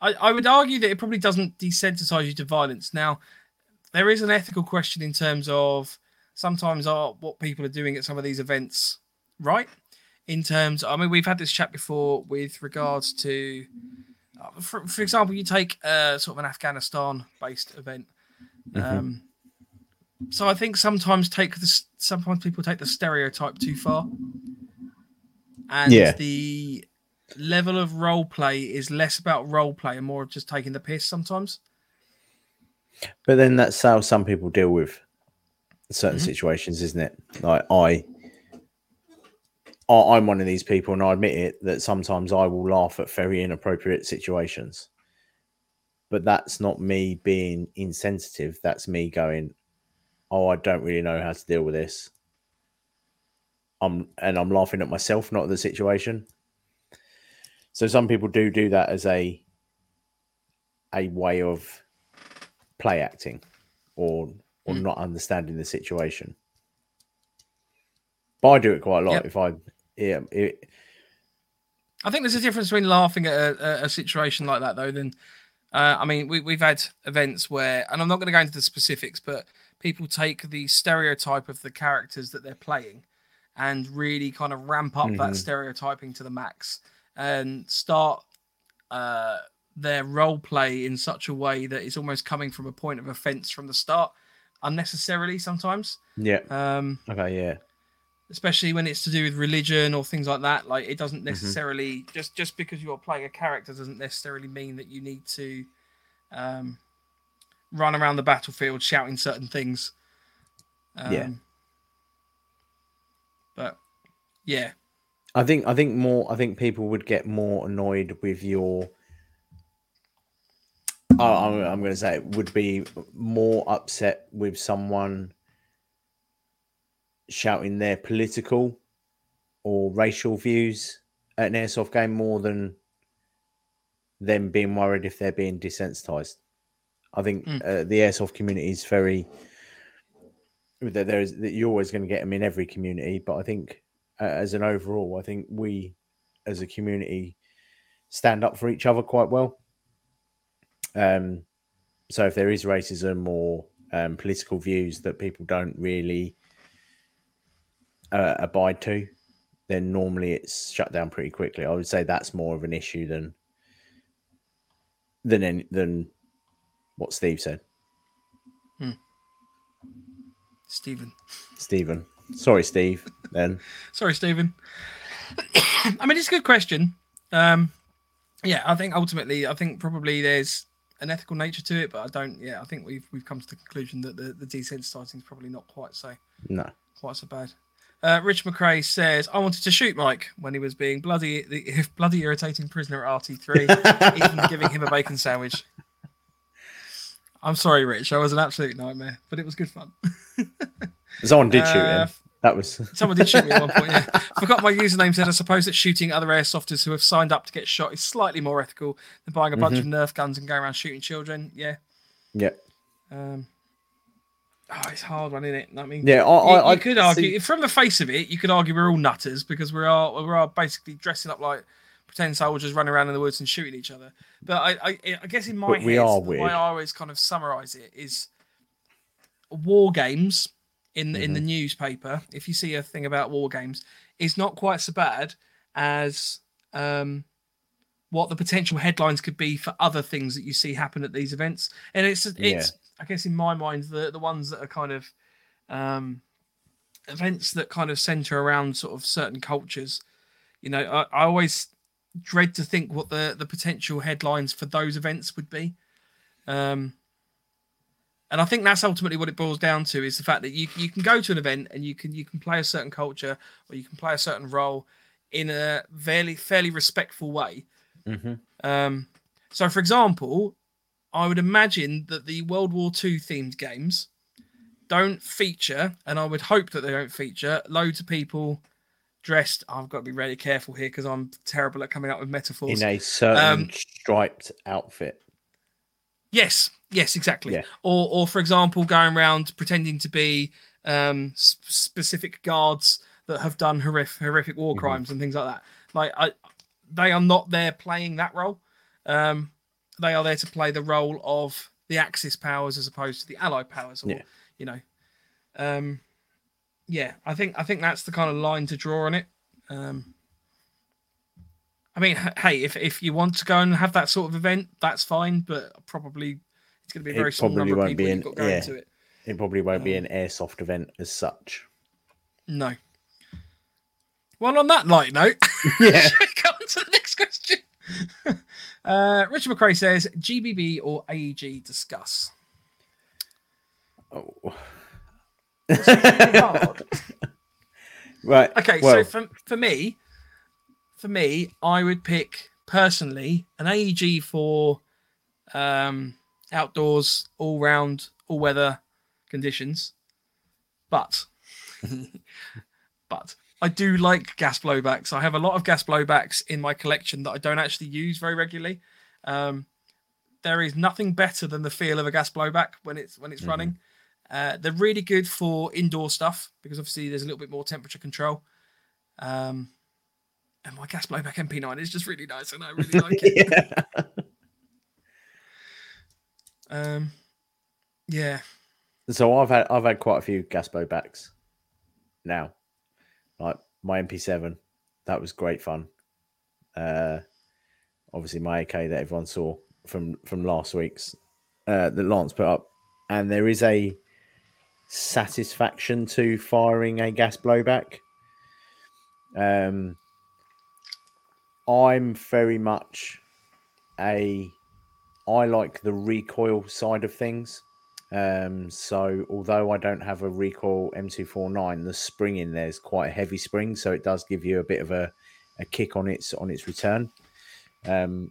A: I, I would argue that it probably doesn't desensitize you to violence. Now, there is an ethical question in terms of sometimes are what people are doing at some of these events right? In terms, I mean, we've had this chat before with regards to, uh, for, for example, you take uh, sort of an Afghanistan-based event.
B: Mhm.
A: Um, so I think sometimes take the sometimes people take the stereotype too far, and
B: Yeah.
A: the level of role play is less about role play and more of just taking the piss sometimes.
B: But then that's how some people deal with certain
A: Mhm.
B: situations, isn't it? Like I, I, I'm one of these people, and I admit it that sometimes I will laugh at very inappropriate situations. But that's not me being insensitive. That's me going, "Oh, I don't really know how to deal with this." I'm and I'm laughing at myself, not at the situation. So some people do do that as a a way of play acting or or
A: Mm.
B: not understanding the situation. But I do it quite a lot.
A: Yep.
B: If I yeah, it,
A: I think there's a difference between laughing at a, a, situation like that, though. Than, uh, I mean, we, we've had events where, and I'm not going to go into the specifics, but people take the stereotype of the characters that they're playing and really kind of ramp up that
B: Mhm.
A: stereotyping to the max and start uh, their role play in such a way that it's almost coming from a point of offense from the start, unnecessarily sometimes.
B: yeah,
A: Um,
B: okay, yeah,
A: especially when it's to do with religion or things like that like it doesn't
B: Mm-hmm.
A: necessarily just just because you're playing a character doesn't necessarily mean that you need to um run around the battlefield shouting certain things um,
B: Yeah.
A: but yeah
B: I think I think more. I think people would get more annoyed with your. Oh, I'm, I'm going to say it would be more upset with someone shouting their political or racial views at an airsoft game more than them being worried if they're being desensitized. I think
A: Mm.
B: uh, the airsoft community is very. There, there's you're always going to get them in every community, but I think uh, as an overall, I think we as a community stand up for each other quite well. Um, so if there is racism or um, political views that people don't really uh, abide to, then normally it's shut down pretty quickly. I would say that's more of an issue than than any, than what Steve said.
A: stephen
B: Stephen, sorry, Steve. Then
A: sorry stephen i mean it's a good question um yeah i think ultimately i think probably there's an ethical nature to it but i don't yeah i think we've we've come to the conclusion that the, the desensitizing is probably not quite so
B: no,
A: quite quite so bad. Uh, Rich McRae says, "I wanted to shoot Mike when he was being bloody, the bloody irritating prisoner at RT3, even giving him a bacon sandwich." I'm sorry, Rich. I was an absolute nightmare, but it was good fun.
B: Someone did shoot
A: Uh,
B: him. That was
A: Someone did shoot me at one point. Yeah. Forgot my username said. I suppose that shooting other airsofters who have signed up to get shot is slightly more ethical than buying a bunch of Nerf guns and going around shooting children. Yeah.
B: yeah.
A: Um, oh, it's hard one, isn't it? I mean,
B: Yeah, I-
A: you,
B: I-
A: you
B: I
A: could argue
B: see-
A: from the face of it, you could argue we're all nutters because we are we are basically dressing up like pretend soldiers running around in the woods and shooting each other. But I I, I guess in my
B: But we
A: head,
B: are
A: the way. I always kind of summarize it is war games in the in
B: Mm-hmm.
A: the newspaper. If you see a thing about war games, is not quite so bad as um what the potential headlines could be for other things that you see happen at these events. And it's it's
B: Yeah.
A: I guess in my mind the the ones that are kind of um events that kind of center around sort of certain cultures. You know, I, I always dread to think what the the potential headlines for those events would be. Um and I think that's ultimately what it boils down to is the fact that you you can go to an event and you can you can play a certain culture or you can play a certain role in a fairly fairly respectful way.
B: hmm
A: Um, so, for example, I would imagine that the World War II themed games don't feature, and I would hope that they don't feature loads of people dressed. I've got to be really careful here because I'm terrible at coming up with metaphors.
B: In a certain
A: Um,
B: striped outfit.
A: Yes, yes, exactly.
B: Yeah.
A: Or, or for example, going around pretending to be um, specific guards that have done horrific, horrific war
B: Mhm.
A: crimes and things like that. Like, I, they are not there playing that role. Um, they are there to play the role of the Axis powers as opposed to the Allied powers. Or,
B: Yeah.
A: you know, um, yeah. I think I think that's the kind of line to draw on it. Um, I mean, hey, if if you want to go and have that sort of event, that's fine, but probably it's going to be a very small number of people
B: in-
A: you've got going
B: yeah.
A: to it.
B: It probably won't be
A: Um,
B: an airsoft event as such.
A: No. Well, on that light note,
B: Yeah.
A: go on to the next question? uh, Richard McRae says GBB or AEG discuss.
B: Oh. Right.
A: Okay,
B: well,
A: so for, for me, for me, I would pick personally an AEG for um, outdoors, all round, all weather conditions. But, but I do like gas blowbacks. I have a lot of gas blowbacks in my collection that I don't actually use very regularly. Um, there is nothing better than the feel of a gas blowback when it's when it's
B: Mhm.
A: running. Uh, they're really good for indoor stuff because obviously there's a little bit more temperature control. Um, and my gas blowback MP9 is just really nice, and I really like it.
B: yeah.
A: Um, yeah,
B: So I've had I've had quite a few gas blowbacks now. Like my MP7, that was great fun. Uh obviously my AK that everyone saw from from last week's uh that Lance put up. And there is a satisfaction to firing a gas blowback. Um I'm very much a I like the recoil side of things. Um, so although I don't have a recoil M249, the spring in there is quite a heavy spring, so it does give you a bit of a, a kick on its on its return. Um,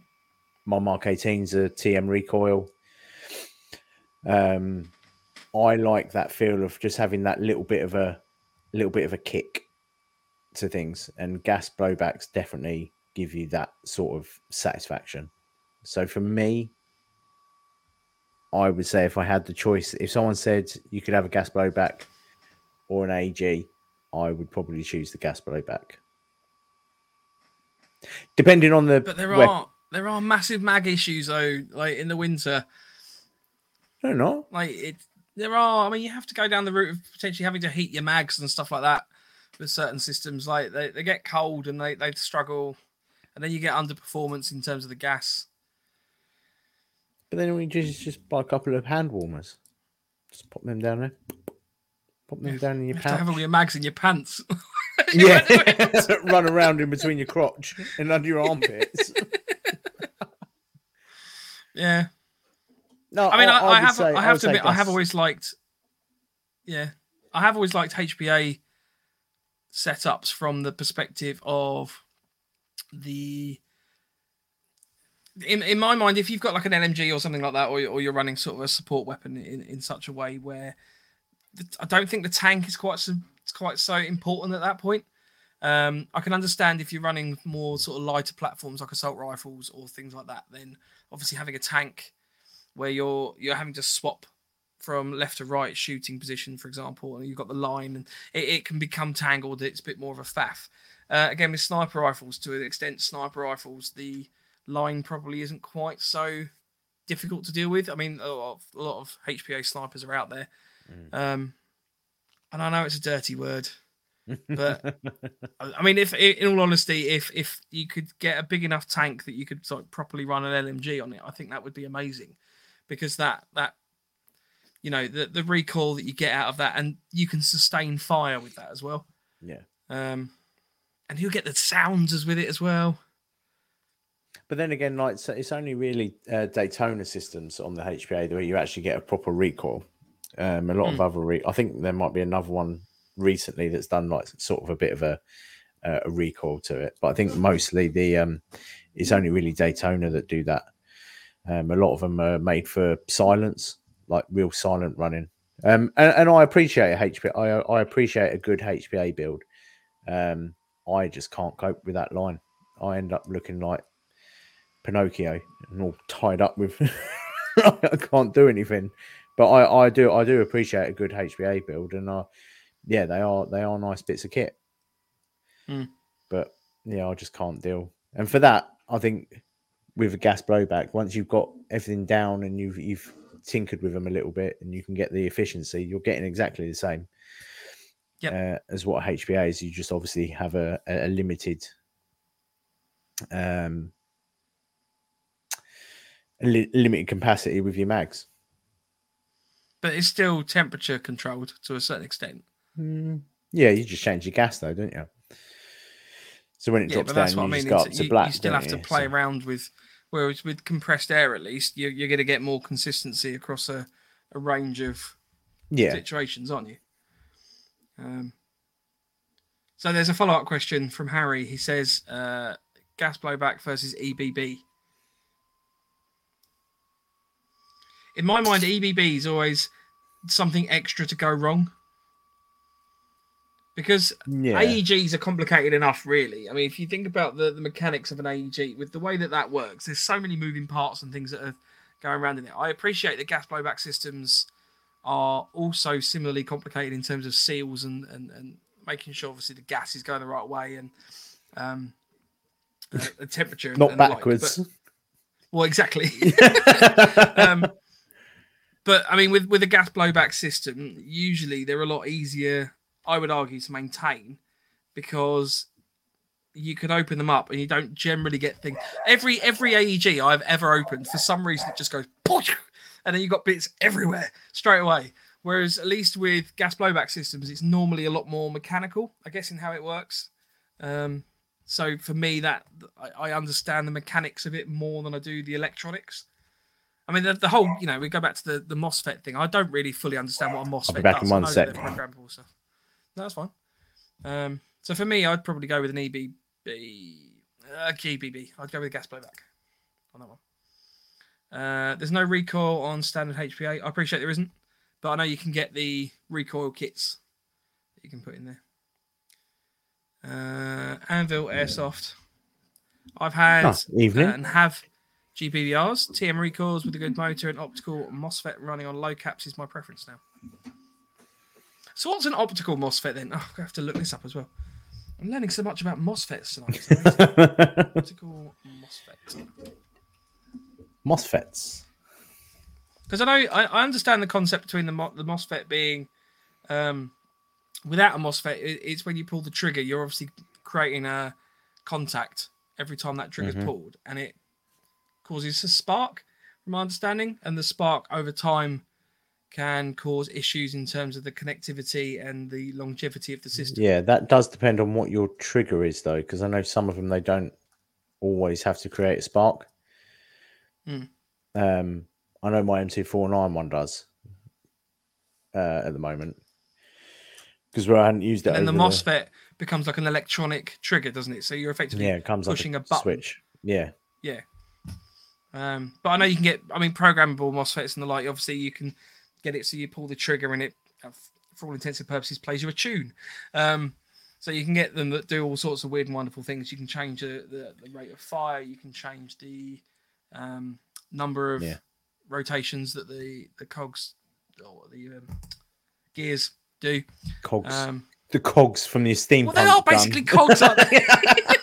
B: my Mark 18's a TM recoil. Um, I like that feel of just having that little bit of a little bit of a kick to things, and gas blowbacks definitely give you that sort of satisfaction. So for me, I would say if I had the choice, if someone said you could have a gas blowback or an AG, I would probably choose the gas blowback. Depending on the
A: but there are there are massive mag issues though, like in the winter.
B: no, not know.
A: Like it, there are. I mean, you have to go down the route of potentially having to heat your mags and stuff like that with certain systems. Like they, they get cold and they they struggle, and then you get underperformance in terms of the gas.
B: But then we just just buy a couple of hand warmers, just pop them down there, pop them down in your
A: to have all your mags in your pants.
B: Yeah, run around in between your crotch and under your armpits.
A: yeah.
B: No,
A: I mean, I, I,
B: would
A: have
B: say-
A: I have to admit, I have always liked. Yeah, I have always liked HPA setups from the perspective of the in, in my mind, if you've got like an LMG or something like that, or, or you're running sort of a support weapon in, in such a way where the, I don't think the tank is quite so it's quite so important at that point. Um, I can understand if you're running more sort of lighter platforms like assault rifles or things like that. Then obviously having a tank where you're you're having to swap from left to right shooting position, for example, and you've got the line, and it, it can become tangled. It's a bit more of a faff. Uh, again, with sniper rifles, to an extent, sniper rifles, the line probably isn't quite so difficult to deal with. I mean, a lot of, a lot of HPA snipers are out there,
B: Mm.
A: um, and I know it's a dirty word, but I mean, if in all honesty, if if you could get a big enough tank that you could like properly run an LMG on it, I think that would be amazing, because that that you know the the recoil that you get out of that, and you can sustain fire with that as well.
B: yeah.
A: Um, and you'll get the sounds as with it as well.
B: But then again, like so it's only really uh, Daytona systems on the HPA where you actually get a proper recoil. Um, a lot of other, re- I think there might be another one recently that's done like sort of a bit of a uh, a recoil to it. But I think mostly the um, it's only really Daytona that do that. Um, a lot of them are made for silence, like real silent running. Um, and, and I appreciate a HPA. I, I appreciate a good HPA build. Um, I just can't cope with that line. I end up looking like Pinocchio and all tied up with. I can't do anything, but I, I do I do appreciate a good HPA build, and uh, yeah, they are they are nice bits of kit.
A: Hmm.
B: But yeah, I just can't deal. And for that, I think with a gas blowback, once you've got everything down and you've you've tinkered with them a little bit, and you can get the efficiency, you're getting exactly the same.
A: Yep.
B: Uh, as what HPA is, you just obviously have a, a limited um a li- limited capacity with your mags.
A: But it's still temperature controlled to a certain extent.
B: Yeah, you just change your gas though, don't you? So when it
A: Yeah,
B: drops down,
A: what I
B: you
A: mean.
B: just go up to
A: You,
B: black.
A: you still have to
B: you?
A: play
B: So-
A: around with, whereas with compressed air, at least you're, you're going to get more consistency across a, a range of
B: yeah,
A: situations, aren't you? Um, so there's a follow up question from Harry. He says, uh, "Gas blowback versus EBB." In my mind, EBB is always something extra to go wrong because
B: yeah,
A: AEGs are complicated enough, really. I mean, if you think about the, the mechanics of an AEG, with the way that that works, there's so many moving parts and things that are going around in it. I appreciate that gas blowback systems are also similarly complicated in terms of seals and, and, and making sure, obviously, the gas is going the right way and um, uh, the temperature.
B: not
A: and the like.
B: backwards.
A: But- well, exactly. um, but I mean, with with a gas blowback system, usually they're a lot easier. I would argue to maintain because you can open them up and you don't generally get things. Every every AEG I've ever opened, for some reason, it just goes, and then you got bits everywhere straight away. Whereas at least with gas blowback systems, it's normally a lot more mechanical, I guess, in how it works. Um, so for me, that I, I understand the mechanics of it more than I do the electronics. I mean, the, the whole, you know, we go back to the, the MOSFET thing. I don't really fully understand what a MOSFET I'll be
B: back
A: does.
B: in one sec.
A: That's fine. Um, so for me, I'd probably go with an EBB, uh, GBB. I'd go with a gas blowback on that one. Uh, there's no recoil on standard HPA. I appreciate there isn't, but I know you can get the recoil kits that you can put in there. Uh, Anvil Airsoft. I've had
B: Ah, evening.
A: uh, and have GBBRs, TM recoils with a good motor and optical MOSFET running on low caps is my preference now. So what's an optical MOSFET then? Oh, I have to look this up as well. I'm learning so much about MOSFETs tonight. Optical MOSFET.
B: MOSFETs.
A: Because I know I, I understand the concept between the Mo- the MOSFET being um, without a MOSFET, it, it's when you pull the trigger, you're obviously creating a contact every time that trigger's
B: Mhm.
A: pulled, and it causes a spark, from my understanding, and the spark over time can cause issues in terms of the connectivity and the longevity of the system.
B: Yeah, that does depend on what your trigger is, though, because I know some of them they don't always have to create a spark.
A: Hmm.
B: Um, I know my M249 one does uh, at the moment because where I hadn't used it.
A: And then the MOSFET becomes like an electronic trigger, doesn't it? So you're effectively
B: Yeah, it comes
A: pushing
B: like
A: a
B: a,
A: button.
B: switch. Yeah.
A: Yeah. Um, but I know you can get, I mean, programmable MOSFETs and the like. Obviously, you can get it so you pull the trigger and it, uh, for all intents and purposes, plays you a tune. Um, so you can get them that do all sorts of weird and wonderful things. You can change the, the, the rate of fire. You can change the um, number of
B: Yeah.
A: rotations that the the cogs or the um, gears do.
B: Cogs.
A: Um,
B: the cogs from the steam
A: well, they are
B: gun.
A: basically cogs, aren't they?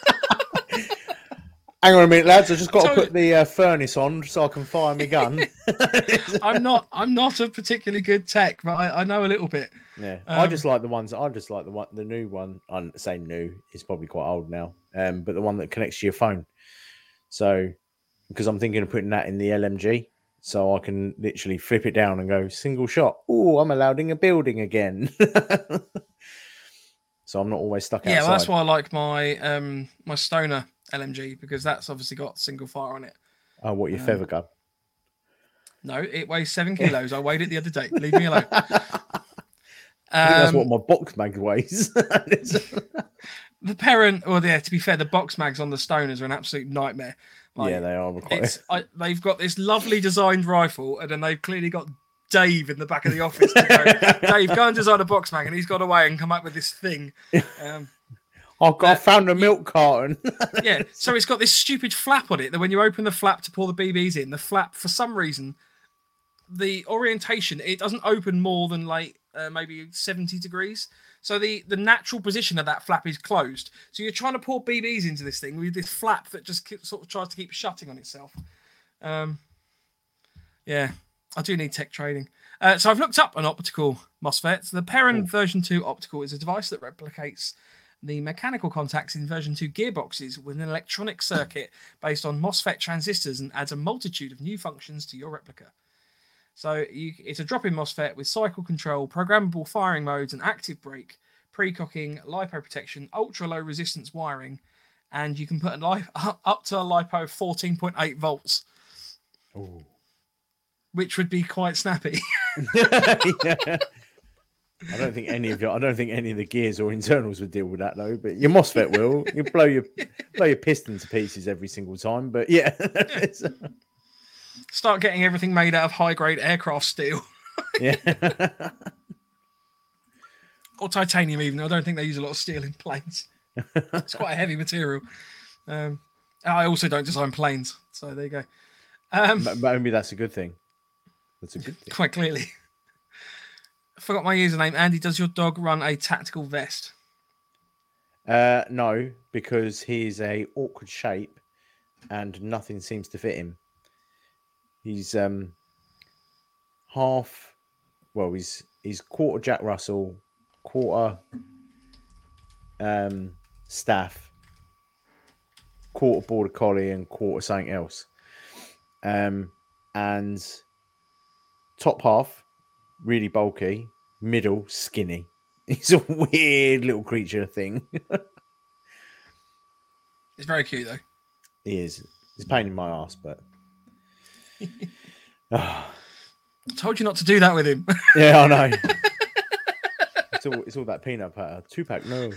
B: Hang on a minute, lads. I just got to put the uh, furnace on so I can fire my gun.
A: I'm not. I'm not a particularly good tech, but I, I know a little bit.
B: yeah, I
A: Um,
B: just like the ones. I just like the one, the new one. I'm saying new. It's probably quite old now. Um, but the one that connects to your phone. So, because I'm thinking of putting that in the LMG, so I can literally flip it down and go single shot. Oh, I'm allowed in a building again. so I'm not always stuck
A: Yeah,
B: outside.
A: well, that's why I like my um my Stoner LMG because that's obviously got single fire on it.
B: Oh, what your
A: um,
B: feather gun?
A: No, it weighs seven kilos. I weighed it the other day. Leave me alone.
B: Think that's
A: Um,
B: what my box mag weighs.
A: the parent, or yeah, to be fair, the box mags on the Stoners are an absolute nightmare. Like,
B: yeah, they are quite.
A: it's I, they've got this lovely designed rifle, and then they've clearly got Dave in the back of the office. To go, Dave, go and design a box mag, and he's got away and come up with this thing. Um,
B: Oh, God, I
A: Uh,
B: found a milk carton.
A: yeah, so it's got this stupid flap on it that when you open the flap to pour the BBs in, the flap for some reason, the orientation it doesn't open more than like uh, maybe seventy degrees. So the the natural position of that flap is closed. So you're trying to pour BBs into this thing with this flap that just keep, sort of tries to keep shutting on itself. Um, yeah, I do need tech training. Uh, so I've looked up an optical MOSFET. So the Perun version 2 optical is a device that replicates the mechanical contacts in version 2 gearboxes with an electronic circuit based on MOSFET transistors and adds a multitude of new functions to your replica. So you, it's a drop-in MOSFET with cycle control, programmable firing modes, and active brake, pre-cocking, lipo protection, ultra-low resistance wiring, and you can put a li- up to a lipo 14.8 volts,
B: Ooh.
A: which would be quite snappy.
B: Yeah. I don't think any of your I don't think any of the gears or internals would deal with that though. But your MOSFET will. You blow your blow your piston to pieces every single time. But yeah,
A: Start getting everything made out of high-grade aircraft steel
B: yeah.
A: or titanium. Even though I don't think they use a lot of steel in planes. it's quite a heavy material. Um, I also don't design planes, so there you go. Um,
B: but, but maybe that's a good thing. That's a good thing.
A: quite clearly. Forgot my username. Andy, does your dog run a tactical vest?
B: Uh, no, because he's a awkward shape, and nothing seems to fit him. He's um half. Well, he's he's quarter Jack Russell, quarter um staff, quarter border collie, and quarter something else. Um, and top half really bulky, middle skinny. He's a weird little creature thing.
A: It's very cute though.
B: He is. He's a pain in my ass, but Ah,
A: I told you not to do that with him.
B: yeah, I know. it's all it's all that peanut butter. Two pack, no.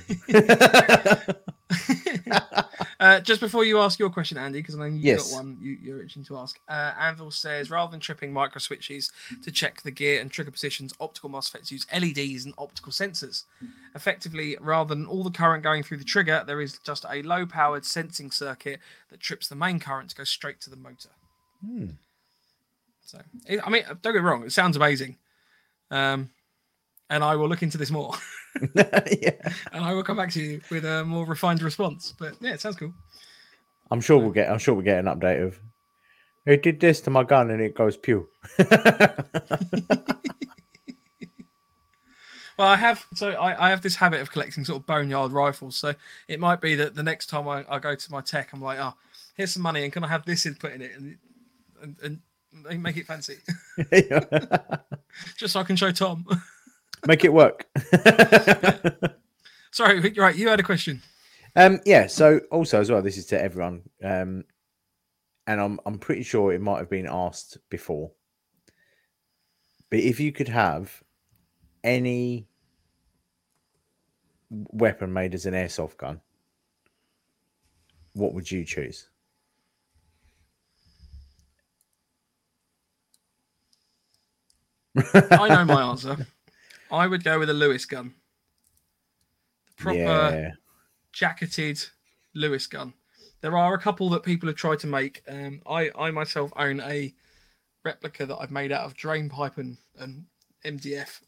A: Uh, just before you ask your question, Andy, because I know you
B: Yes.
A: got one you, you're itching to ask. Uh, Anvil says rather than tripping micro switches to check the gear and trigger positions, optical MOSFETs use LEDs and optical sensors. Effectively, rather than all the current going through the trigger, there is just a low powered sensing circuit that trips the main current to go straight to the motor.
B: Hmm.
A: So, I mean, don't get me wrong, it sounds amazing. Um, and I will look into this more
B: yeah.
A: and I will come back to you with a more refined response. But yeah, it sounds cool.
B: I'm sure we'll get I'm sure we'll get an update of who did this to my gun and it goes pew.
A: Well, I have so I, I have this habit of collecting sort of boneyard rifles. So it might be that the next time I, I go to my tech, I'm like, oh, here's some money, and can I have this input in it and and, and make it fancy, just so I can show Tom.
B: Make it work.
A: Sorry, you're right. You had a question.
B: Um, yeah. So also as well, this is to everyone, um, and I'm I'm pretty sure it might have been asked before. But if you could have any weapon made as an airsoft gun, what would you choose?
A: I know my answer. I would go with a Lewis gun. The proper
B: Yeah,
A: jacketed Lewis gun. There are a couple that people have tried to make. Um, I, I myself own a replica that I've made out of drain pipe and, and MDF.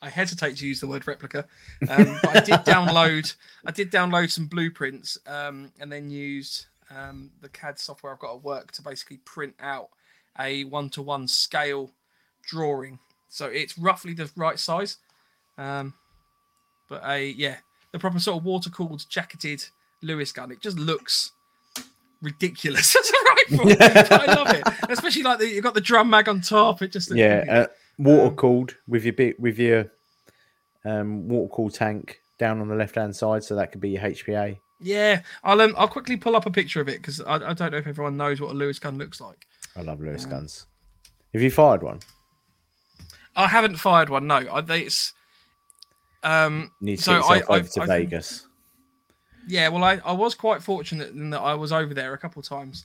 A: I hesitate to use the word replica, um, but I did download. I did download some blueprints um, and then used um, the CAD software I've got at work to basically print out a one-to-one scale drawing. So it's roughly the right size. Um, but a yeah, the proper sort of water cooled jacketed Lewis gun. It just looks ridiculous as a rifle. I love it, especially like the, you've got the drum mag on top. It just
B: yeah. Uh, water
A: Um,
B: cooled with your bit with your um, water cooled tank down on the left hand side, so that could be your HPA.
A: yeah. I'll um, I'll quickly pull up a picture of it because I, I don't know if everyone knows what a Lewis gun looks like.
B: I love Lewis
A: Yeah.
B: guns. Have you fired one?
A: I haven't fired one. No, I, it's um.
B: You need to
A: So
B: get
A: I-
B: yourself
A: I-
B: over to
A: I-
B: Vegas.
A: Yeah, well, I, I was quite fortunate in that I was over there a couple of times.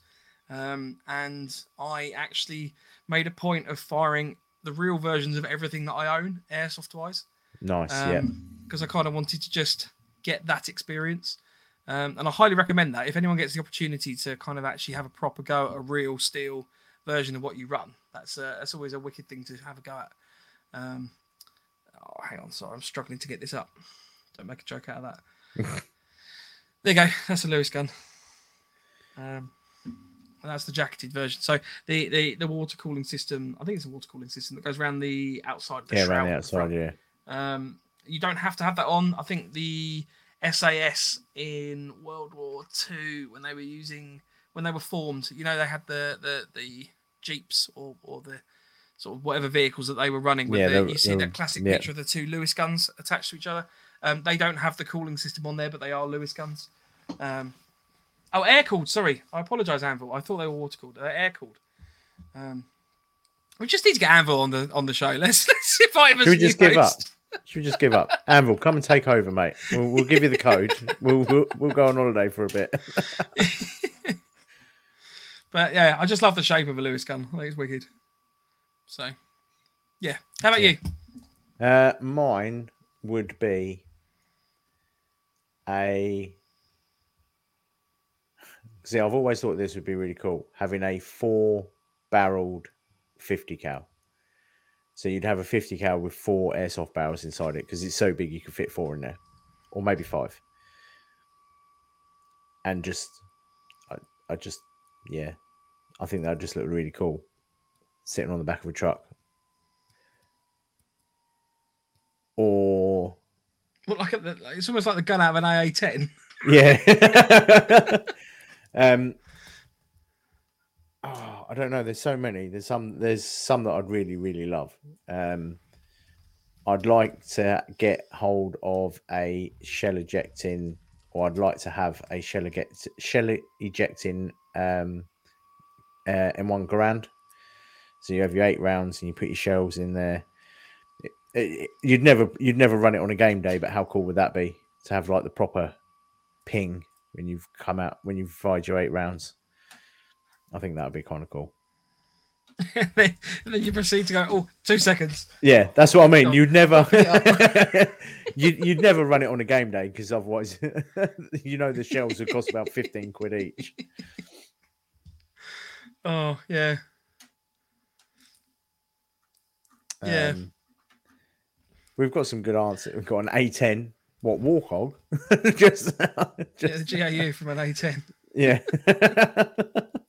A: Um, and I actually made a point of firing the real versions of everything that I own, airsoft wise,
B: Nice. yeah.
A: because I kind of wanted to just get that experience. Um, and I highly recommend that if anyone gets the opportunity to kind of actually have a proper go at a real steel version of what you run, that's uh, that's always a wicked thing to have a go at. Um, oh, hang on, sorry, I'm struggling to get this up. Don't make a joke out of that. there you go. That's a Lewis gun. Um, and that's the jacketed version. So the, the the water cooling system, I think it's a water cooling system that goes around the outside. The
B: Yeah,
A: shroud
B: around the
A: at front.
B: outside. Yeah.
A: Um, you don't have to have that on. I think the SAS in World War Two, when they were using, when they were formed, you know, they had the the, the jeeps or, or the sort of whatever vehicles that they were running with.
B: Yeah,
A: the, you see that classic
B: yeah.
A: picture of the two Lewis guns attached to each other. Um, they don't have the cooling system on there, but they are Lewis guns. Um, oh, air cooled. Sorry, I apologise, Anvil. I thought they were water cooled. They're air cooled. Um, we just need to get Anvil on the on the show. Let's let's invite him
B: Should we just give up? Should we just give up? Anvil, come and take over, mate. We'll, we'll give you the code. We'll, we'll we'll go on holiday for a bit.
A: But yeah, I just love the shape of a Lewis gun. I think it's wicked. So, yeah. How about you?
B: Uh, mine would be a. See, I've always thought this would be really cool having a four-barreled fifty cal. So you'd have a fifty cal with four airsoft barrels inside it because it's so big you could fit four in there, or maybe five. And just, I, I just, yeah, I think that would just look really cool, sitting on the back of a truck. Or
A: Well, like it's almost like the gun out of an AA-10.
B: Yeah. um. Oh, I don't know. There's so many. There's some. There's some that I'd really, really love. Um. I'd like to get hold of a shell ejecting, or I'd like to have a shell eject, shell ejecting um, uh, M1 Garand. So you have your eight rounds and you put your shells in there. It- it- you'd never, you'd never run it on a game day, but how cool would that be to have like the proper ping when you've come out when you've fired your eight rounds? I think that would be kind of cool.
A: and then you proceed to go, oh, two seconds.
B: Yeah, that's what I mean. You'd never, you'd, you'd never run it on a game day because otherwise, you know, the shells would cost about fifteen quid each.
A: Oh, yeah. Yeah.
B: Um, we've got some good answers. We've got an A10. What Warthog? Just
A: yeah. The GAU from an A10.
B: yeah.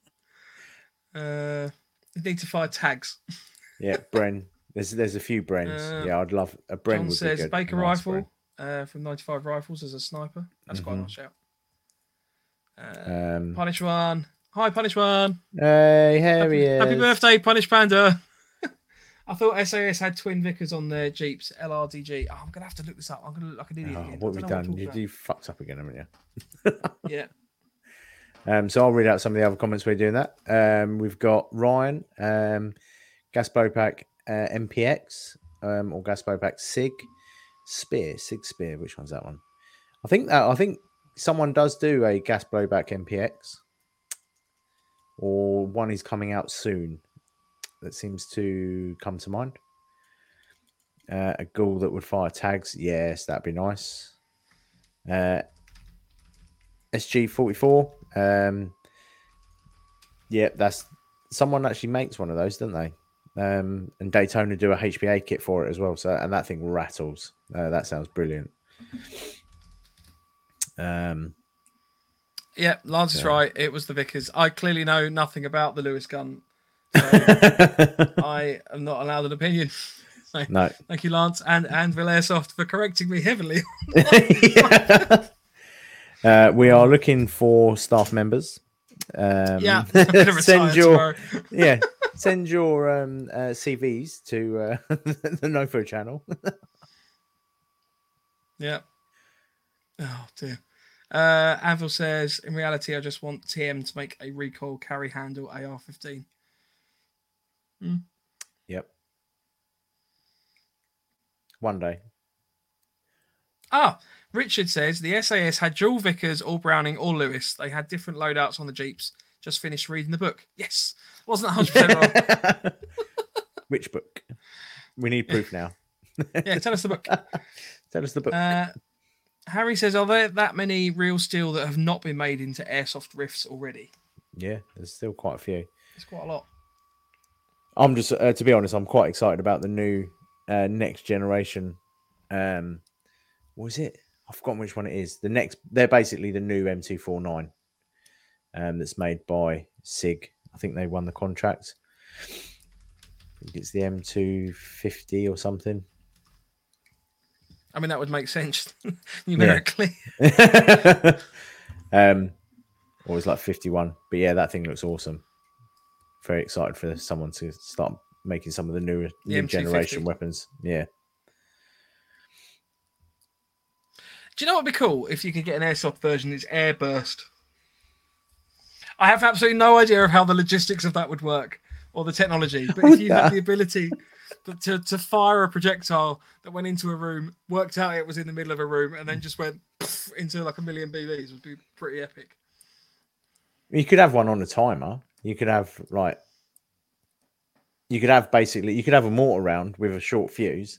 A: Uh, you need to fire tags.
B: yeah, Bren. There's there's a few Brens.
A: Uh,
B: yeah, I'd love a Bren.
A: John says
B: good.
A: Baker
B: nice
A: rifle uh, from 95 Rifles as a sniper. That's quite a
B: Mhm.
A: nice shout. Uh,
B: Um,
A: Punish One. Hi, Punish One.
B: hey, here he is.
A: Happy birthday, Punish Panda. I thought SAS had twin Vickers on their Jeeps, LRDG. Oh, I'm going to have to look this up. I'm going to look like an idiot.
B: Oh,
A: again.
B: What have
A: don't
B: we
A: know
B: done? You, you fucked up again, haven't you?
A: Yeah.
B: Um, so I'll read out some of the other comments we're doing that. Um, we've got Ryan, um, Gaspopack uh, MPX, um, or Gaspopack SIG, Spear, Sig Spear. Which one's that one? I think that I think someone does do a gas blowback MPX, or one is coming out soon. That seems to come to mind. Uh, a ghoul that would fire tags. Yes, that'd be nice. Uh, SG forty four. Um, yeah, that's someone actually makes one of those, don't they? Um, and Daytona do a HPA kit for it as well. So and that thing rattles. Uh, that sounds brilliant. Um,
A: Yeah, Lance is right. It was the Vickers. I clearly know nothing about the Lewis gun. I am not allowed an opinion. So
B: no.
A: thank you, Lance, and and Airsoft for correcting me heavily.
B: uh, we are looking for staff members. Um,
A: yeah, I'm gonna retire
B: send your
A: tomorrow.
B: yeah, send your um, uh, CVs to uh, the Nofo channel.
A: Yeah. Oh dear. Uh, Anvil says, in reality, I just want TM to make a recoil carry handle AR-15.
B: yep. One day.
A: Ah, Richard says the SAS had dual Vickers, or Browning, or Lewis. They had different loadouts on the Jeeps. Just finished reading the book. Yes, wasn't 100% wrong.
B: Which book? We need proof now.
A: Yeah, tell us the book.
B: Tell us the book.
A: Uh, Harry says, are there that many real steel that have not been made into airsoft riffs already?
B: yeah, there's still quite a few.
A: It's quite a lot.
B: I'm just, uh, to be honest, I'm quite excited about the new uh, next generation. Um, what is it? I've forgotten which one it is. The next, they're basically the new M249 um, that's made by SIG. I think they won the contract. I think it's the M250 or something.
A: I mean, that would make sense numerically.
B: um, or it's like 51. But yeah, that thing looks awesome. Very excited for someone to start making some of the newer
A: The
B: new generation
A: M250.
B: weapons. Yeah.
A: Do you know what would be cool if you could get an airsoft version that's airburst? I have absolutely no idea of how the logistics of that would work or the technology, but if you had the ability to, to, to fire a projectile that went into a room, worked out it was in the middle of a room, and then just went into like a million BBs would be pretty epic.
B: You could have one on a timer. You could have like you could have basically you could have a mortar round with a short fuse,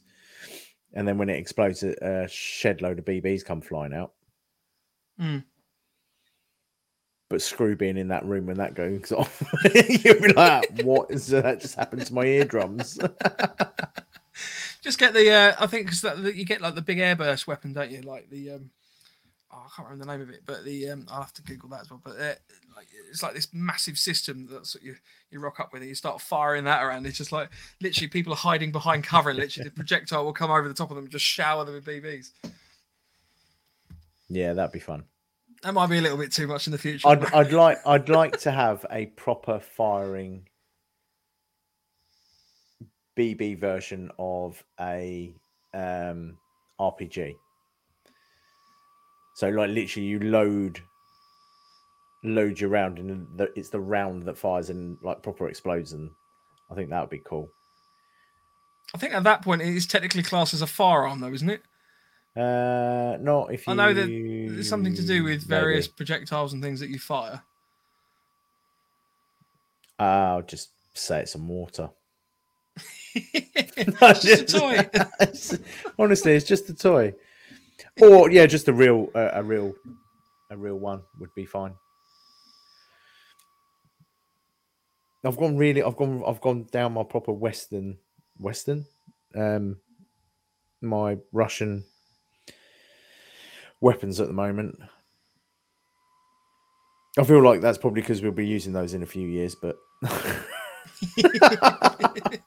B: and then when it explodes, a, a shed load of BBs come flying out.
A: Mm.
B: But screw being in that room when that goes off, you'll be like, "What is that? Just happened to my eardrums."
A: Just get the, uh, I think, because you get like the big airburst weapon, don't you? Like the, um, oh, I can't remember the name of it, but the, um, I'll have to Google that as well. But uh, like, it's like this massive system that's what you you rock up with, and you start firing that around. It's just like literally people are hiding behind cover, and literally the projectile will come over the top of them, and just shower them with BBs.
B: yeah, that'd be fun.
A: That might be a little bit too much in the future.
B: I'd I'd like I'd like to have a proper firing BB version of a um, RPG. So like literally you load load your round and the, it's the round that fires and like proper explodes and I think that would be cool.
A: I think at that point it is technically classed as a firearm, though, isn't it?
B: Uh not if you
A: I know that it's something to do with
B: maybe.
A: various projectiles and things that you fire.
B: Uh, I'll just say it's some water.
A: it's just a toy.
B: Honestly, it's just a toy. Or yeah, just a real, uh, a real, a real one would be fine. I've gone really, I've gone, I've gone down my proper Western, Western, um, my Russian weapons at the moment. I feel like that's probably because we'll be using those in a few years, but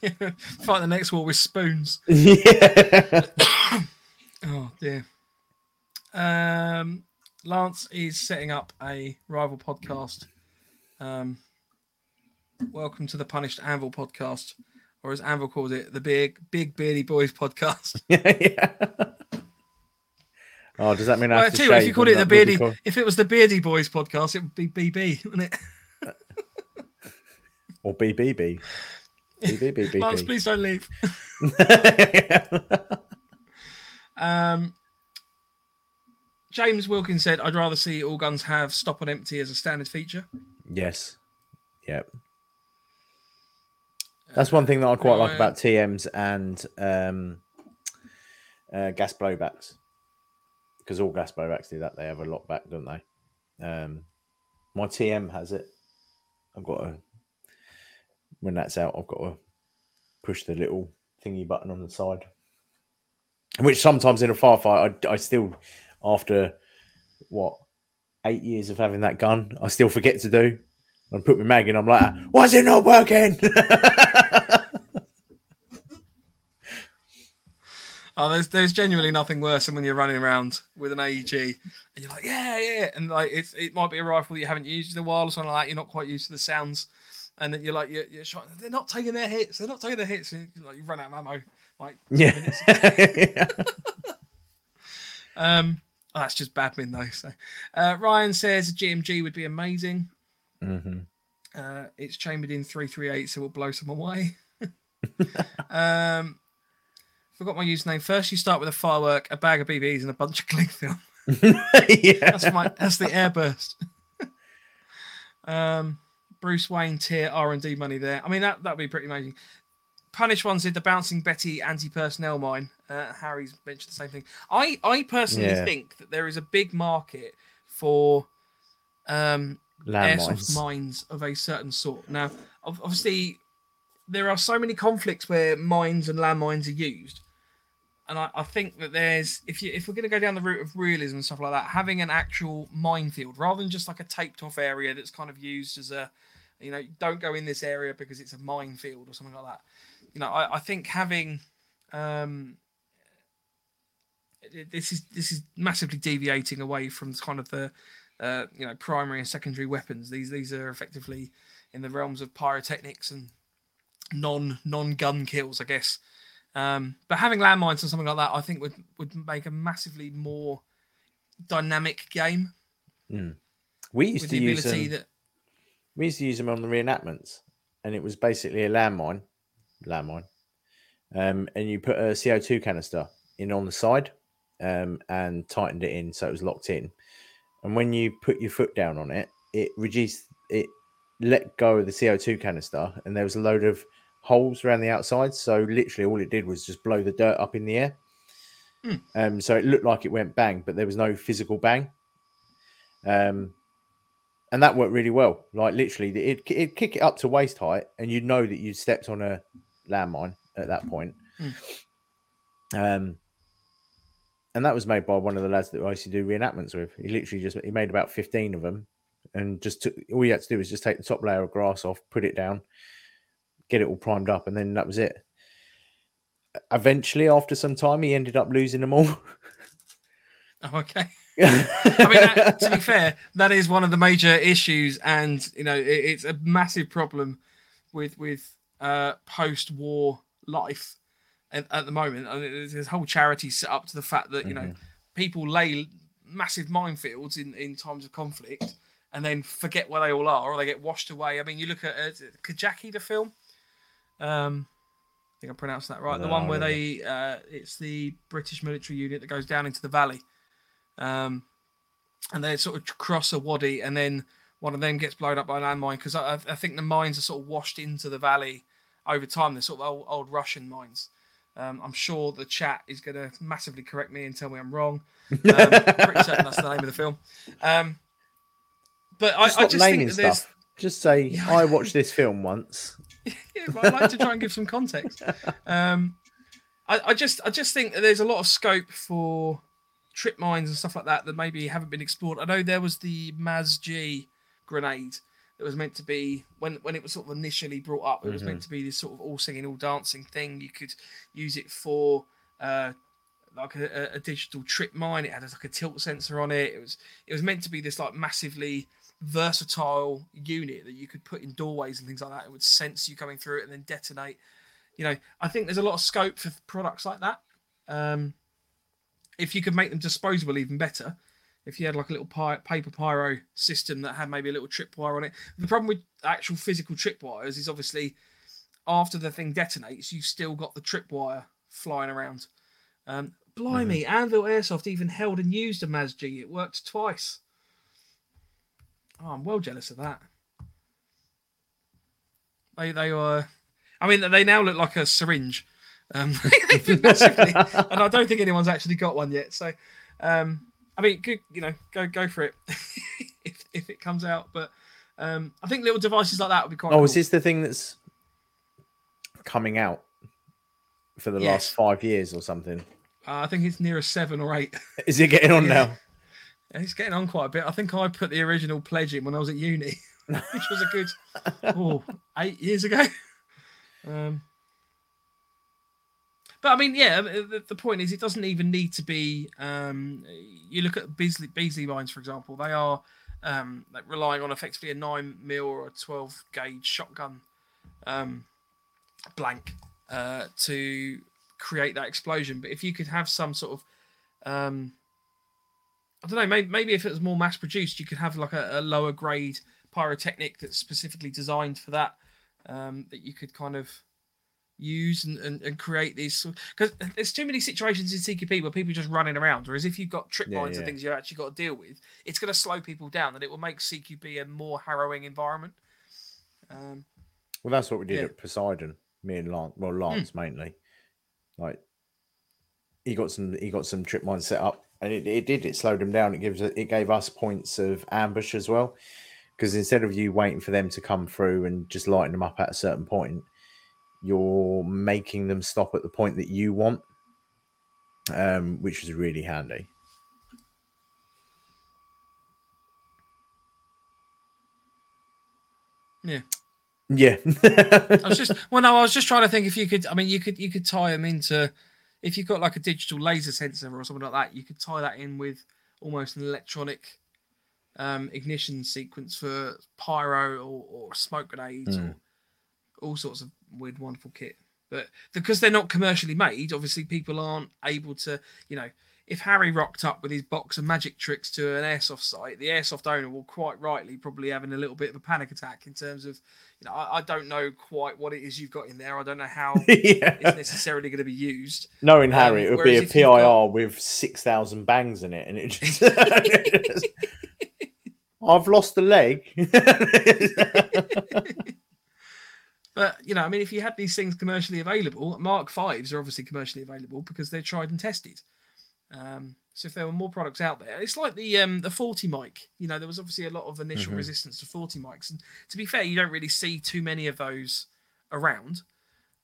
A: Fight the next war with spoons.
B: yeah.
A: Oh dear. Um, Lance is setting up a rival podcast. Um, welcome to the Punished Anvil podcast, or as Anvil calls it, the Big Big Beardy Boys podcast.
B: yeah. Oh, does that mean I
A: Well,
B: have to
A: you, what, if you called it the Beardy, if it was the Beardy Boys podcast, it would be BB, wouldn't it?
B: or BBB? Beep, beep, beep, beep,
A: Lance,
B: beep.
A: please don't leave. Um, James Wilkins said, "I'd rather see all guns have stop on empty as a standard feature."
B: yes. Yep. That's one thing that I quite like about TMs and um, uh, gas blowbacks, because all gas blowbacks do that. They have a lock back, don't they? Um, my TM has it. I've got to when that's out. I've got to push the little thingy button on the side, which sometimes in a firefight, I, I still after what eight years of having that gun, I still forget to do. I put my mag in. I'm like, why is it not working?
A: Oh, there's there's genuinely nothing worse than when you're running around with an AEG and you're like, yeah, yeah, and like it's it might be a rifle that you haven't used in a while or something like that. You're not quite used to the sounds, and then you're like, you're, you're shot. They're not taking their hits. They're not taking their hits. And like you run out of ammo. Like
B: yeah.
A: um, oh, that's just badmin though. So uh, Ryan says a GMG would be amazing.
B: hmm
A: Uh, it's chambered in 338, so it will blow some away. um, forgot my username. First, you start with a firework, a bag of BBs, and a bunch of cling film.
B: yeah.
A: That's my that's the airburst. um, Bruce Wayne tier R and D money there. I mean that that'd be pretty amazing. Punish ones said the bouncing Betty anti-personnel mine. Uh, Harry's mentioned the same thing. I I personally
B: Yeah.
A: think that there is a big market for um airsoft
B: Landmines.
A: mines of a certain sort. Now, obviously, there are so many conflicts where mines and landmines are used, and I, I think that there's if you if we're going to go down the route of realism and stuff like that, having an actual minefield rather than just like a taped off area that's kind of used as a, you know, don't go in this area because it's a minefield or something like that. You know, I, I think having um, this is this is massively deviating away from kind of the uh, you know primary and secondary weapons. These these are effectively in the realms of pyrotechnics and non non gun kills, I guess. Um, but having landmines and something like that, I think would would make a massively more dynamic game
B: We used to use them.
A: that
B: We used to use them on the reenactments, and it was basically a landmine, landmine, um, and you put a CO two canister in on the side, um, and tightened it in so it was locked in. And when you put your foot down on it, it reduced it, let go of the CO two canister, and there was a load of holes around the outside. So literally, all it did was just blow the dirt up in the air.
A: Hmm.
B: Um, so it looked like it went bang, but there was no physical bang. Um, and that worked really well. Like literally, it it'd kick it up to waist height, and you'd know that you'd stepped on a landmine at that point.
A: Mm.
B: Um, and that was made by one of the lads that I used to do reenactments with. He literally just he made about fifteen of them, and just took all you had to do was just take the top layer of grass off, put it down, get it all primed up, and then that was it. Eventually, after some time, he ended up losing them all.
A: oh, okay. I mean, that, to be fair, that is one of the major issues, and you know, it, it's a massive problem with with uh, post-war life at, at the moment. I mean, there's whole charity set up to the fact that you know people lay massive minefields in in times of conflict, and then forget where they all are, or they get washed away. I mean, you look at uh, Kajaki, the film. Um, I think I pronounced that right. the one where they, uh, it's the British military unit that goes down into the valley um, and they sort of cross a wadi, and then one of them gets blown up by a landmine because I, I think the mines are sort of washed into the valley over time. They're sort of old, old Russian mines. Um, I'm sure the chat is going to massively correct me and tell me I'm wrong. Um, pretty certain that's the name of the film. Um, but I,
B: just
A: I
B: stop
A: just think that there's.
B: Just say
A: Yeah.
B: I watched this film once.
A: yeah, but I like to try and give some context. Um, I, I just I just think that there's a lot of scope for trip mines and stuff like that that maybe haven't been explored. I know there was the MASG grenade that was meant to be when when it was sort of initially brought up. It was meant to be this sort of all singing, all dancing thing. You could use it for. Uh, like a, a- a digital trip mine, it had like a tilt sensor on it. It was it was meant to be this like massively versatile unit that you could put in doorways and things like that. It would sense you coming through it and then detonate. You know, I think there's a lot of scope for products like that. Um, if you could make them disposable, even better. If you had like a little pi- paper pyro system that had maybe a little tripwire on it. The problem with actual physical tripwires is obviously after the thing detonates, you've still got the tripwire flying around. Um, blimey,
B: Mm-hmm.
A: Anvil Airsoft even held and used a MASG. It worked twice. Oh, I'm well jealous of that. They they were, I mean, they now look like a syringe. Um, they've been massively, and I don't think anyone's actually got one yet. So, um, I mean, good, you know, go go for it if if it comes out. But um, I think little devices like that would be quite.
B: Oh,
A: cool.
B: is this the thing that's coming out for the
A: Yes.
B: last five years or something?
A: Uh, I think it's near a seven or eight.
B: Is it getting on
A: Yeah.
B: now?
A: Yeah, It's getting on quite a bit. I think I put the original pledge in when I was at uni, which was a good oh, eight years ago. Um, but I mean, yeah, the, the point is, it doesn't even need to be. Um, you look at Beasley, Beasley mines, for example; they are um, like relying on effectively a nine mil or a twelve gauge shotgun um, blank uh, to create that explosion. But if you could have some sort of um, I don't know. Maybe, maybe if it was more mass produced, you could have like a, a lower grade pyrotechnic that's specifically designed for that. Um, that you could kind of use and, and, and create these because there's too many situations in CQB where people are just running around. Whereas if you've got trip
B: Yeah,
A: lines
B: yeah.
A: and things you've actually got to deal with, it's going to slow people down and it will make CQB a more harrowing environment. Um,
B: Well, that's what we did
A: Yeah.
B: at Poseidon. Me and Lance, well, Lance mainly. Like, he got some, he got some trip mines set up, and it, it did. It slowed him down. It gives, it gave us points of ambush as well, because instead of you waiting for them to come through and just lighting them up at a certain point, you're making them stop at the point that you want, um, which is really handy.
A: yeah.
B: Yeah.
A: I was just well, no, I was just trying to think if you could. I mean, you could you could tie them into if you've got like a digital laser sensor or something like that. You could tie that in with almost an electronic um, ignition sequence for pyro or, or smoke grenades or all sorts of weird, wonderful kit. But because they're not commercially made, obviously people aren't able to. You know, if Harry rocked up with his box of magic tricks to an airsoft site, the airsoft owner will quite rightly probably having a little bit of a panic attack in terms of, you know, I, I don't know quite what it is you've got in there. I don't know how
B: yeah.
A: it's necessarily going to be used.
B: Knowing Harry, um, it would be a
A: whereas if you've
B: PIR
A: got-
B: with six thousand bangs in it, and it just. I've lost a leg.
A: But you know, I mean, if you had these things commercially available, Mark Fives are obviously commercially available because they're tried and tested. Um, so if there were more products out there, it's like the um, the 40 mic. You know, there was obviously a lot of initial
B: Mhm.
A: resistance to 40 mics, and to be fair, you don't really see too many of those around.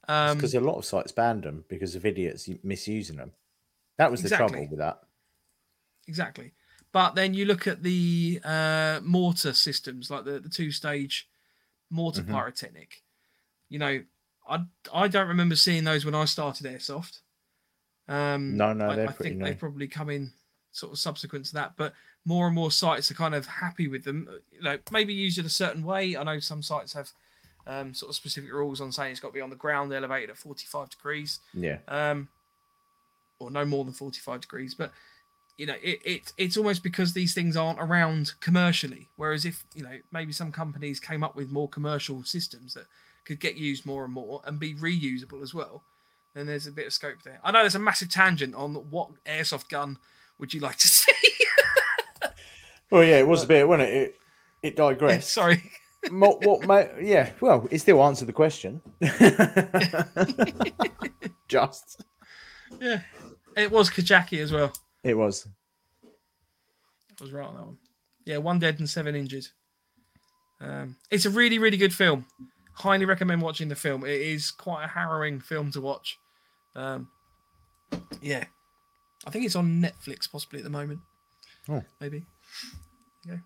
A: Um,
B: Because a lot of sites banned them because of idiots misusing them. That was the
A: Exactly.
B: trouble with that.
A: exactly. But then you look at the uh, mortar systems, like the, the two stage mortar
B: Mhm.
A: pyrotechnic. You know, I I don't remember seeing those when I started airsoft. Um,
B: No, no,
A: I, I think
B: new.
A: they've probably come in sort of subsequent to that, but more and more sites are kind of happy with them. You know, maybe used in a certain way. I know some sites have um, sort of specific rules on saying it's got to be on the ground, elevated at 45 degrees
B: Yeah.
A: um, or no more than 45 degrees. But you know, it, it it's almost because these things aren't around commercially. Whereas if you know maybe some companies came up with more commercial systems that could get used more and more and be reusable as well, then there's a bit of scope there. I know there's a massive tangent on what airsoft gun would you like to see.
B: Well, yeah, it was a bit, wasn't it? It, it digressed.
A: Sorry.
B: what, what, ma- yeah, well, it still answered the question. Just.
A: Yeah, it was Kajaki as well.
B: It was.
A: I was right on that one. Yeah, one dead and seven injured. Um, it's a really, really good film. Highly recommend watching the film. It is quite a harrowing film to watch. Um, yeah, I think it's on Netflix possibly at the moment.
B: Oh.
A: maybe. Yeah.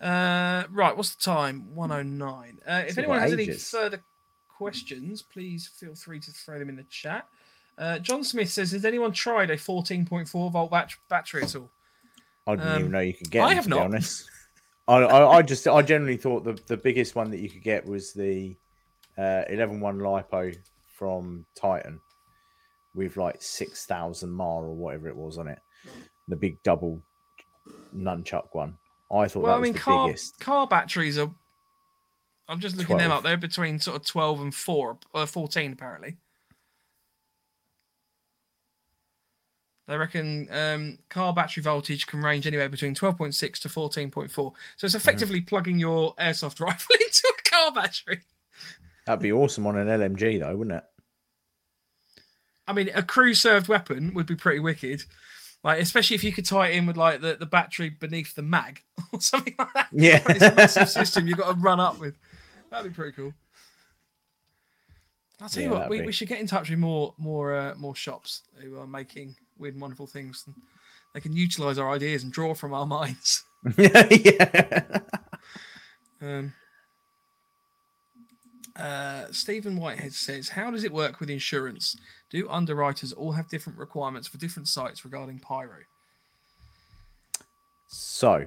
A: Uh, right, what's the time? One oh nine. Uh, if anyone has any further questions, please feel free to throw them in the chat. Uh, John Smith says, "Has anyone tried a 14.4 volt bat- battery at all?"
B: I didn't
A: Um,
B: even know you could get.
A: I
B: them,
A: have
B: to be
A: not.
B: honest. I, I, I just, I generally thought the, the biggest one that you could get was the uh, 11.1 lipo from Titan with like 6,000 mile or whatever it was on it. The big double nunchuck one. I thought
A: Well,
B: that
A: I
B: was
A: mean,
B: the
A: car
B: biggest.
A: car batteries are I'm just looking them up. They're between sort of 12 and 4, or 14 apparently. They reckon um, car battery voltage can range anywhere between 12.6 to 14.4. So it's effectively plugging your airsoft rifle into a car battery.
B: That'd be awesome on an LMG though, wouldn't it?
A: I mean, a crew served weapon would be pretty wicked. Like, especially if you could tie it in with like the, the battery beneath the mag or something like that.
B: Yeah.
A: It's a massive system you've got to run up with. That'd be pretty cool. I'll tell you what, we,
B: be-
A: we should get in touch with more more uh, more shops who are making weird and wonderful things. And they can utilize our ideas and draw from our minds.
B: yeah.
A: Um, uh, Stephen Whitehead says, "How does it work with insurance? Do underwriters all have different requirements for different sites regarding pyro?"
B: So,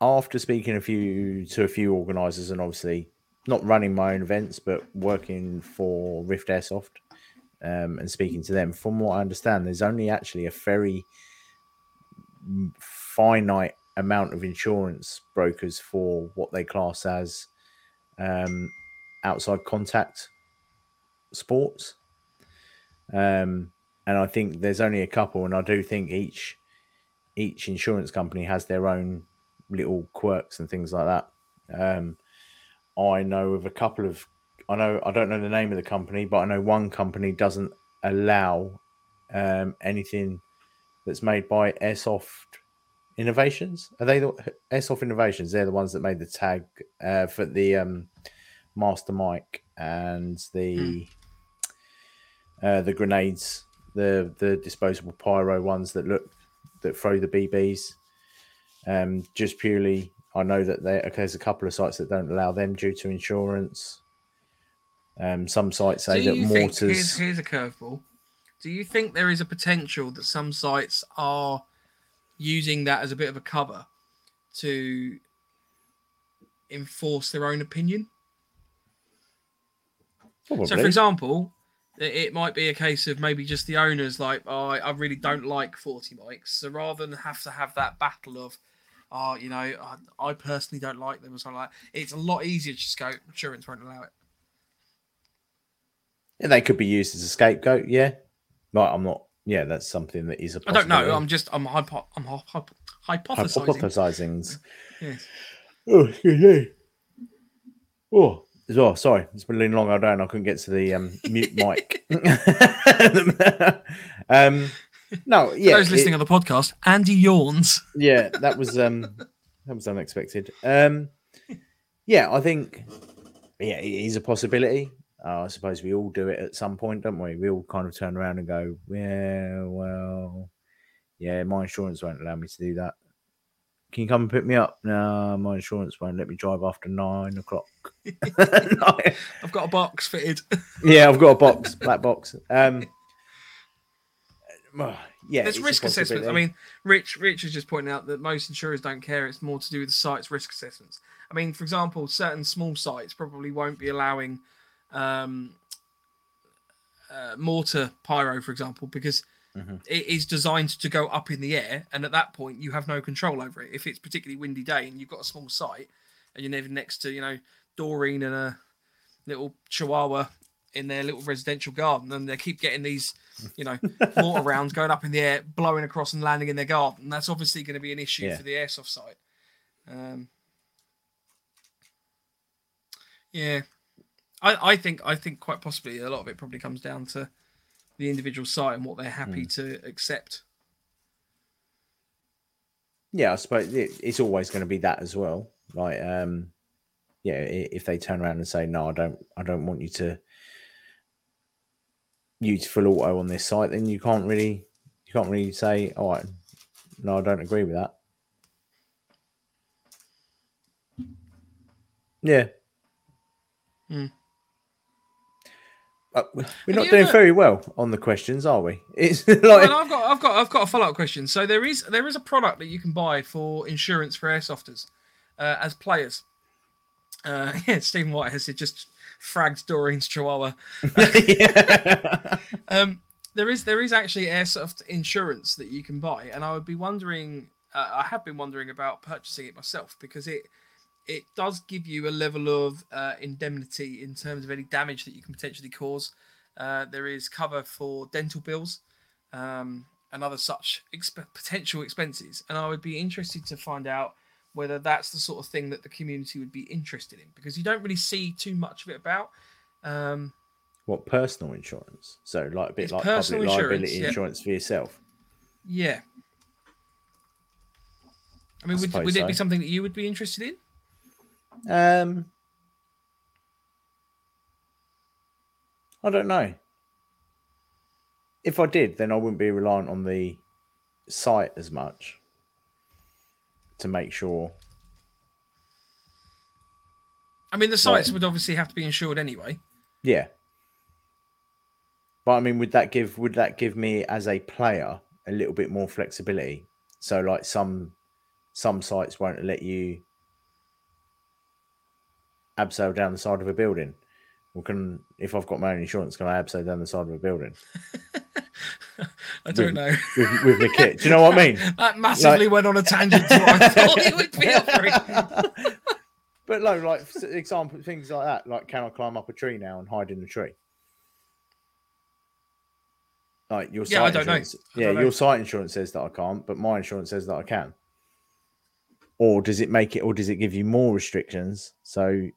B: after speaking a few to a few organisers, and obviously not running my own events, but working for Rift Airsoft, um, and speaking to them, from what I understand, there's only actually a very finite amount of insurance brokers for what they class as um, outside contact sports. Um, and I think there's only a couple, and I do think each each insurance company has their own little quirks and things like that. Um, I know of a couple of, I know I don't know the name of the company, but I know one company doesn't allow um, anything that's made by Airsoft Innovations. Are they the Airsoft Innovations? They're the ones that made the tag uh, for the um, Master Mike and the uh, the grenades, the the disposable pyro ones that look that throw the BBs. Um, just purely, I know that there, okay, there's a couple of sites that don't allow them due to insurance. Um, some sites say that
A: you think,
B: mortars.
A: here's, here's a curveball. Do you think there is a potential that some sites are using that as a bit of a cover to enforce their own opinion? So, for example, it might be a case of maybe just the owners like, oh, I I really don't like 40 mics. So rather than have to have that battle of, oh, you know, I, I personally don't like them or something like that, it's a lot easier to just go, insurance won't allow it.
B: Yeah, they could be used as a scapegoat. Yeah, like I'm not. Yeah, that's something that is a.
A: I don't know. I'm just, I'm, hypo, I'm hy- hy- hypothesizing.
B: hypothesizing.
A: Yes.
B: Oh, excuse me. Oh, as well. Sorry, it's been a long. I don't. I couldn't get to the um, mute mic. um, no, yeah,
A: For those
B: it-
A: listening on the podcast, Andy yawns.
B: yeah, that was um, that was unexpected. Um, yeah, I think yeah, it is a possibility. Uh, I suppose we all do it at some point, don't we? We all kind of turn around and go, "Yeah, well, yeah, my insurance won't allow me to do that." Can you come and pick me up? No, my insurance won't let me drive after nine o'clock.
A: I've got a box fitted.
B: Yeah, I've got a box, black box. Um, yeah,
A: There's risk assessments. I mean, Rich, Rich is just pointing out that most insurers don't care. It's more to do with the site's risk assessments. I mean, for example, certain small sites probably won't be allowing um, uh, mortar pyro, for example, because
B: Mhm.
A: it is designed to go up in the air, and at that point, you have no control over it. If it's particularly windy day and you've got a small site, and you're never next to, you know, Doreen and a little Chihuahua in their little residential garden, and they keep getting these, you know, mortar rounds going up in the air, blowing across and landing in their garden. That's obviously going to be an issue
B: Yeah.
A: for the airsoft site. Um, yeah, I, I think I think quite possibly a lot of it probably comes down to the individual site and what they're happy to accept.
B: yeah, I suppose it, it's always going to be that as well. Like, um, yeah, if they turn around and say, "No, I don't, I don't want you to use full auto on this site," then you can't really, you can't really say, "All right, no, I don't agree with that." Yeah.
A: Hmm.
B: Uh, we're not doing
A: ever-
B: very well on the questions, are we? It's like,
A: Well, I've got, I've got, I've got a follow up question. So there is, there is a product that you can buy for insurance for airsofters uh, as players. Uh, yeah, Stephen White has just fragged Doreen's Chihuahua. Um, there is, there is actually airsoft insurance that you can buy, and I would be wondering, uh, I have been wondering about purchasing it myself because it, it does give you a level of uh, indemnity in terms of any damage that you can potentially cause. Uh, there is cover for dental bills um, and other such exp- potential expenses. And I would be interested to find out whether that's the sort of thing that the community would be interested in because you don't really see too much of it about. Um,
B: What personal insurance? So like a bit like public
A: insurance,
B: liability
A: yeah.
B: insurance for yourself.
A: yeah. I mean,
B: I
A: would, would it be something that you would be interested in?
B: Um, I don't know. If I did, then I wouldn't be reliant on the site as much to make sure.
A: I mean, the sites would obviously have to be insured anyway.
B: Yeah. But I mean, would that give would that give me as a player a little bit more flexibility? So like some some sites won't let you abseil down the side of a building. Well, can if I've got my own insurance, can I abseil down the side of a building
A: I don't know.
B: with, with the kit? Do you know what I mean?
A: That massively went on a tangent to what I thought it would be offering.
B: But no, like example, things like that. Like, can I climb up a tree now and hide in the tree? Like your
A: Yeah, I don't know.
B: Yeah,
A: don't know.
B: your site insurance says that I can't, but my insurance says that I can. Or does it make it, or does it give you more restrictions? So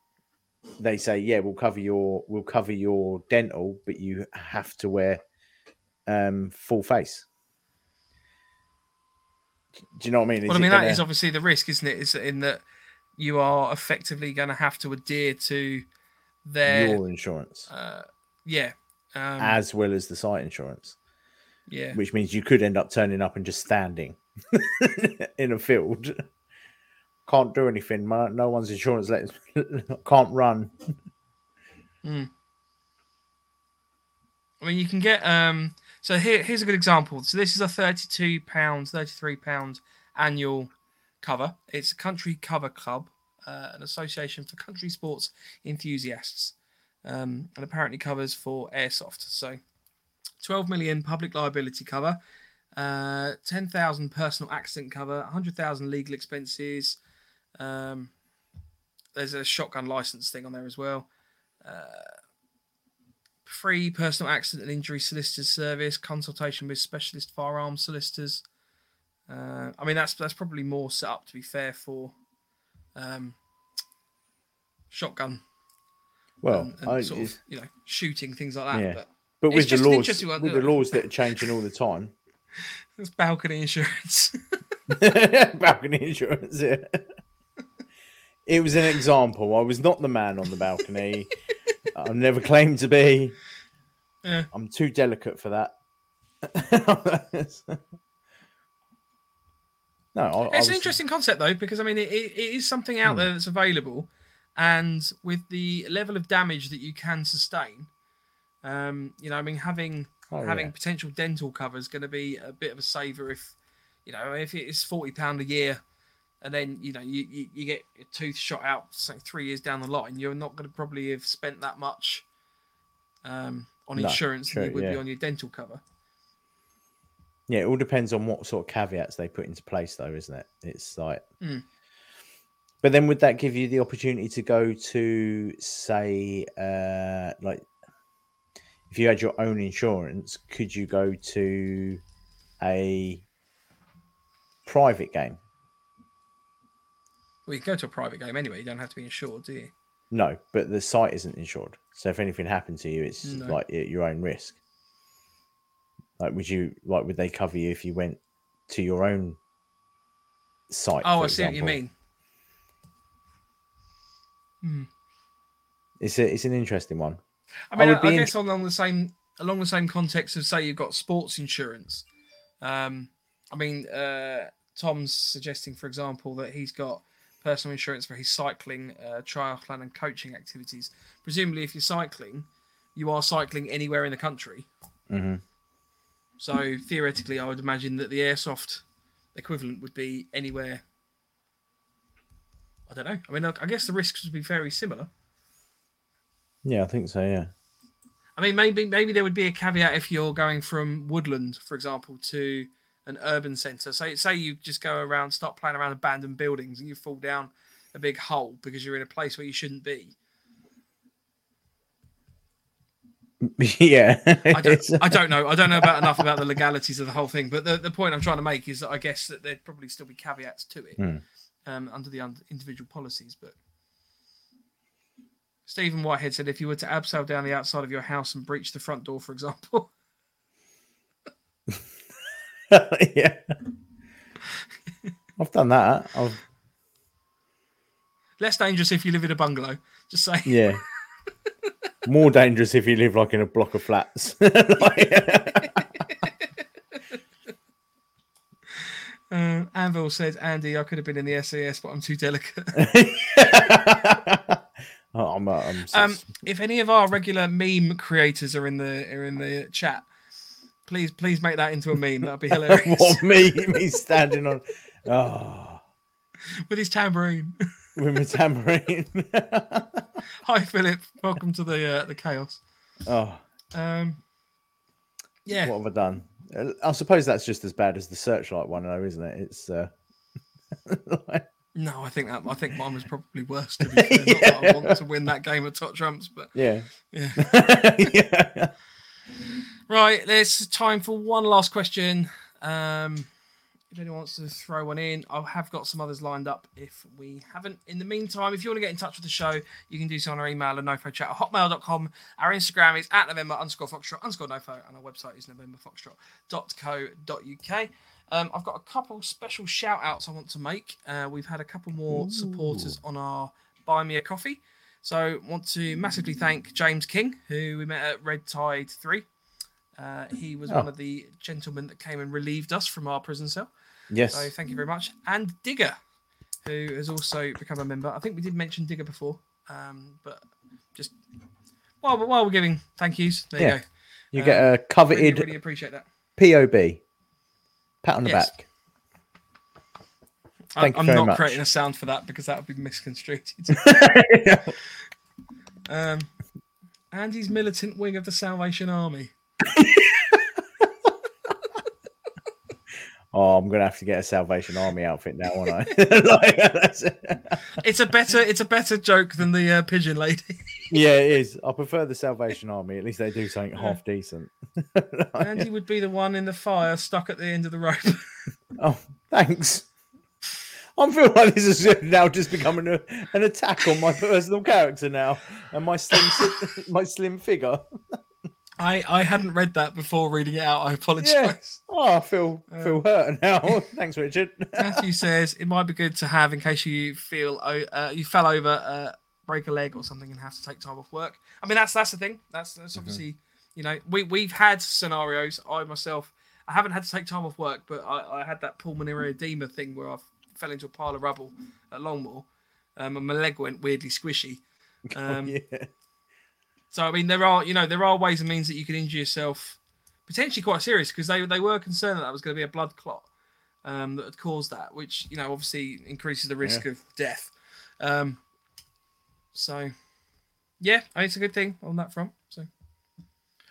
B: they say, yeah, we'll cover your, we'll cover your dental, but you have to wear um full face. Do you know what I mean?
A: Well, I mean, that
B: gonna-
A: is obviously the risk, isn't it? Is in that you are effectively going to have to adhere to their,
B: your insurance
A: uh, yeah, um,
B: as well as the site insurance.
A: yeah.
B: which means you could end up turning up and just standing in a field. Can't do anything. ma- No one's insurance lets can't run.
A: I mean, you can get um. So here, here's a good example. So this is a thirty-two pounds, thirty-three pounds annual cover. It's a country cover club, uh, an association for country sports enthusiasts, um, and apparently covers for airsoft. So, twelve million public liability cover, uh, ten thousand personal accident cover, hundred thousand legal expenses. Um, there's a shotgun license thing on there as well. Uh, free personal accident and injury solicitors service, consultation with specialist firearms solicitors. Uh, I mean, that's that's probably more set up to be fair for um, shotgun
B: Well,
A: and, and
B: I,
A: sort of you know shooting things like that.
B: Yeah.
A: But
B: but with the laws, with the laws that are changing all the time,
A: it's balcony insurance.
B: balcony insurance. Yeah. It was an example. I was not the man on the balcony. I've never claimed to be.
A: Yeah.
B: I'm too delicate for that. no, I, I
A: it's an interesting concept though because I mean it, it is something out
B: Hmm.
A: there that's available, and with the level of damage that you can sustain, um, you know, I mean having
B: Oh,
A: having
B: yeah.
A: potential dental cover is going to be a bit of a saver if you know if it is forty pound a year and then you know you, you, you get your tooth shot out say three years down the line you're not going to probably have spent that much um, on
B: No,
A: insurance than you
B: true,
A: would be
B: yeah.
A: on your dental cover
B: Yeah, it all depends on what sort of caveats they put into place, though, isn't it? It's like,
A: Mm.
B: but then would that give you the opportunity to go to, say, uh, like, if you had your own insurance, could you go to a private game?
A: Well you can go to a private game anyway you don't have to be insured do you
B: No, but the site isn't insured. So if anything happened to you, it's
A: No.
B: like at your own risk. Like, would you like? Would they cover you if you went to your own site?
A: oh i see what you mean Hmm.
B: It's a, it's an interesting one.
A: I
B: I
A: mean, I, I
B: be
A: guess along the same along the same context of say you've got sports insurance. Um, I mean, uh, Tom's suggesting, for example, that he's got personal insurance for his cycling, uh, triathlon, and coaching activities. Presumably, if you're cycling, you are cycling anywhere in the country.
B: hmm
A: So theoretically, I would imagine that the airsoft equivalent would be anywhere. I don't know. I mean, I I guess the risks would be very similar.
B: Yeah, I think so. Yeah.
A: I mean, maybe maybe there would be a caveat if you're going from woodland, for example, to an urban centre. So say you just go around, start playing around abandoned buildings, and you fall down a big hole because you're in a place where you shouldn't be.
B: yeah.
A: I don't, I don't know. I don't know about enough about the legalities of the whole thing. But the, the point I'm trying to make is that I guess that there'd probably still be caveats to it
B: Hmm.
A: um, under the individual policies. But Stephen Whitehead said if you were to abseil down the outside of your house and breach the front door, for example,
B: yeah. I've done that. I've
A: less dangerous if you live in a bungalow. Just say.
B: yeah. More dangerous if you live like in a block of flats. Like-
A: Uh, Anvil said, Andy, I could have been in the SAS, but I'm too delicate.
B: Oh, I'm, uh, I'm
A: um, if any of our regular meme creators are in the are in the chat, please please make that into a meme. That'd be hilarious.
B: what me me standing on oh
A: With his tambourine.
B: with my tambourine.
A: Hi, Philip. Welcome to the uh, the chaos.
B: oh,
A: Um, yeah,
B: what have I done? Uh, I suppose that's just as bad as the searchlight one, though, isn't it? It's uh, like-
A: no, I think that I think mine was probably worse. To be fair, not that I want to win that game of top trumps, but
B: yeah,
A: yeah.
B: yeah.
A: Right, there's time for one last question. Um, if anyone wants to throw one in, I have got some others lined up if we haven't. In the meantime, if you want to get in touch with the show, you can do so on our email at nofochat at hotmail.com. Our Instagram is at November underscore Foxtrot underscore Nofo, and our website is novemberfoxtrot.co.uk. Um, I've got a couple special shout outs I want to make. Uh, we've had a couple more supporters on our Buy Me a Coffee. So, want to massively thank James King, who we met at Red Tide 3. Uh, he was one
B: Oh.
A: of the gentlemen that came and relieved us from our prison cell.
B: Yes.
A: So thank you very much. And Digger, who has also become a member. I think we did mention Digger before, um, but just while, while we're giving thank yous, there
B: Yeah.
A: you go.
B: You get a coveted
A: really appreciate that.
B: POB. Pat on the
A: Yes.
B: back. Thank you
A: I'm not
B: much.
A: creating a sound for that because that would be misconstrued. um, Andy's militant wing of the Salvation Army.
B: Oh, I'm gonna have to get a Salvation Army outfit now, won't I? Like,
A: It's a better, it's a better joke than the uh, pigeon lady.
B: yeah, it is. I prefer the Salvation Army. At least they do something half decent.
A: Andy would be the one in the fire stuck at the end of the rope.
B: Oh, thanks. I am feeling like this is now just becoming a, an attack on my personal character now and my slim, my slim figure.
A: I, I hadn't read that before reading it out. I apologise.
B: Oh, I feel
A: Uh,
B: feel hurt now. Thanks, Richard.
A: Matthew says it might be good to have in case you feel uh, you fell over, uh, break a leg or something, and have to take time off work. I mean, that's that's the thing. That's that's obviously you know we we've had scenarios. I myself, I haven't had to take time off work, but I, I had that pulmonary edema thing where I fell into a pile of rubble at Longmoor, um, and my leg went weirdly squishy. Um,
B: yeah.
A: So I mean, there are you know there are ways and means that you can injure yourself, potentially quite serious because they they were concerned that that was going to be a blood clot um, that had caused that, which you know obviously increases the risk of death. Um, so yeah, I mean, it's a good thing on that front. So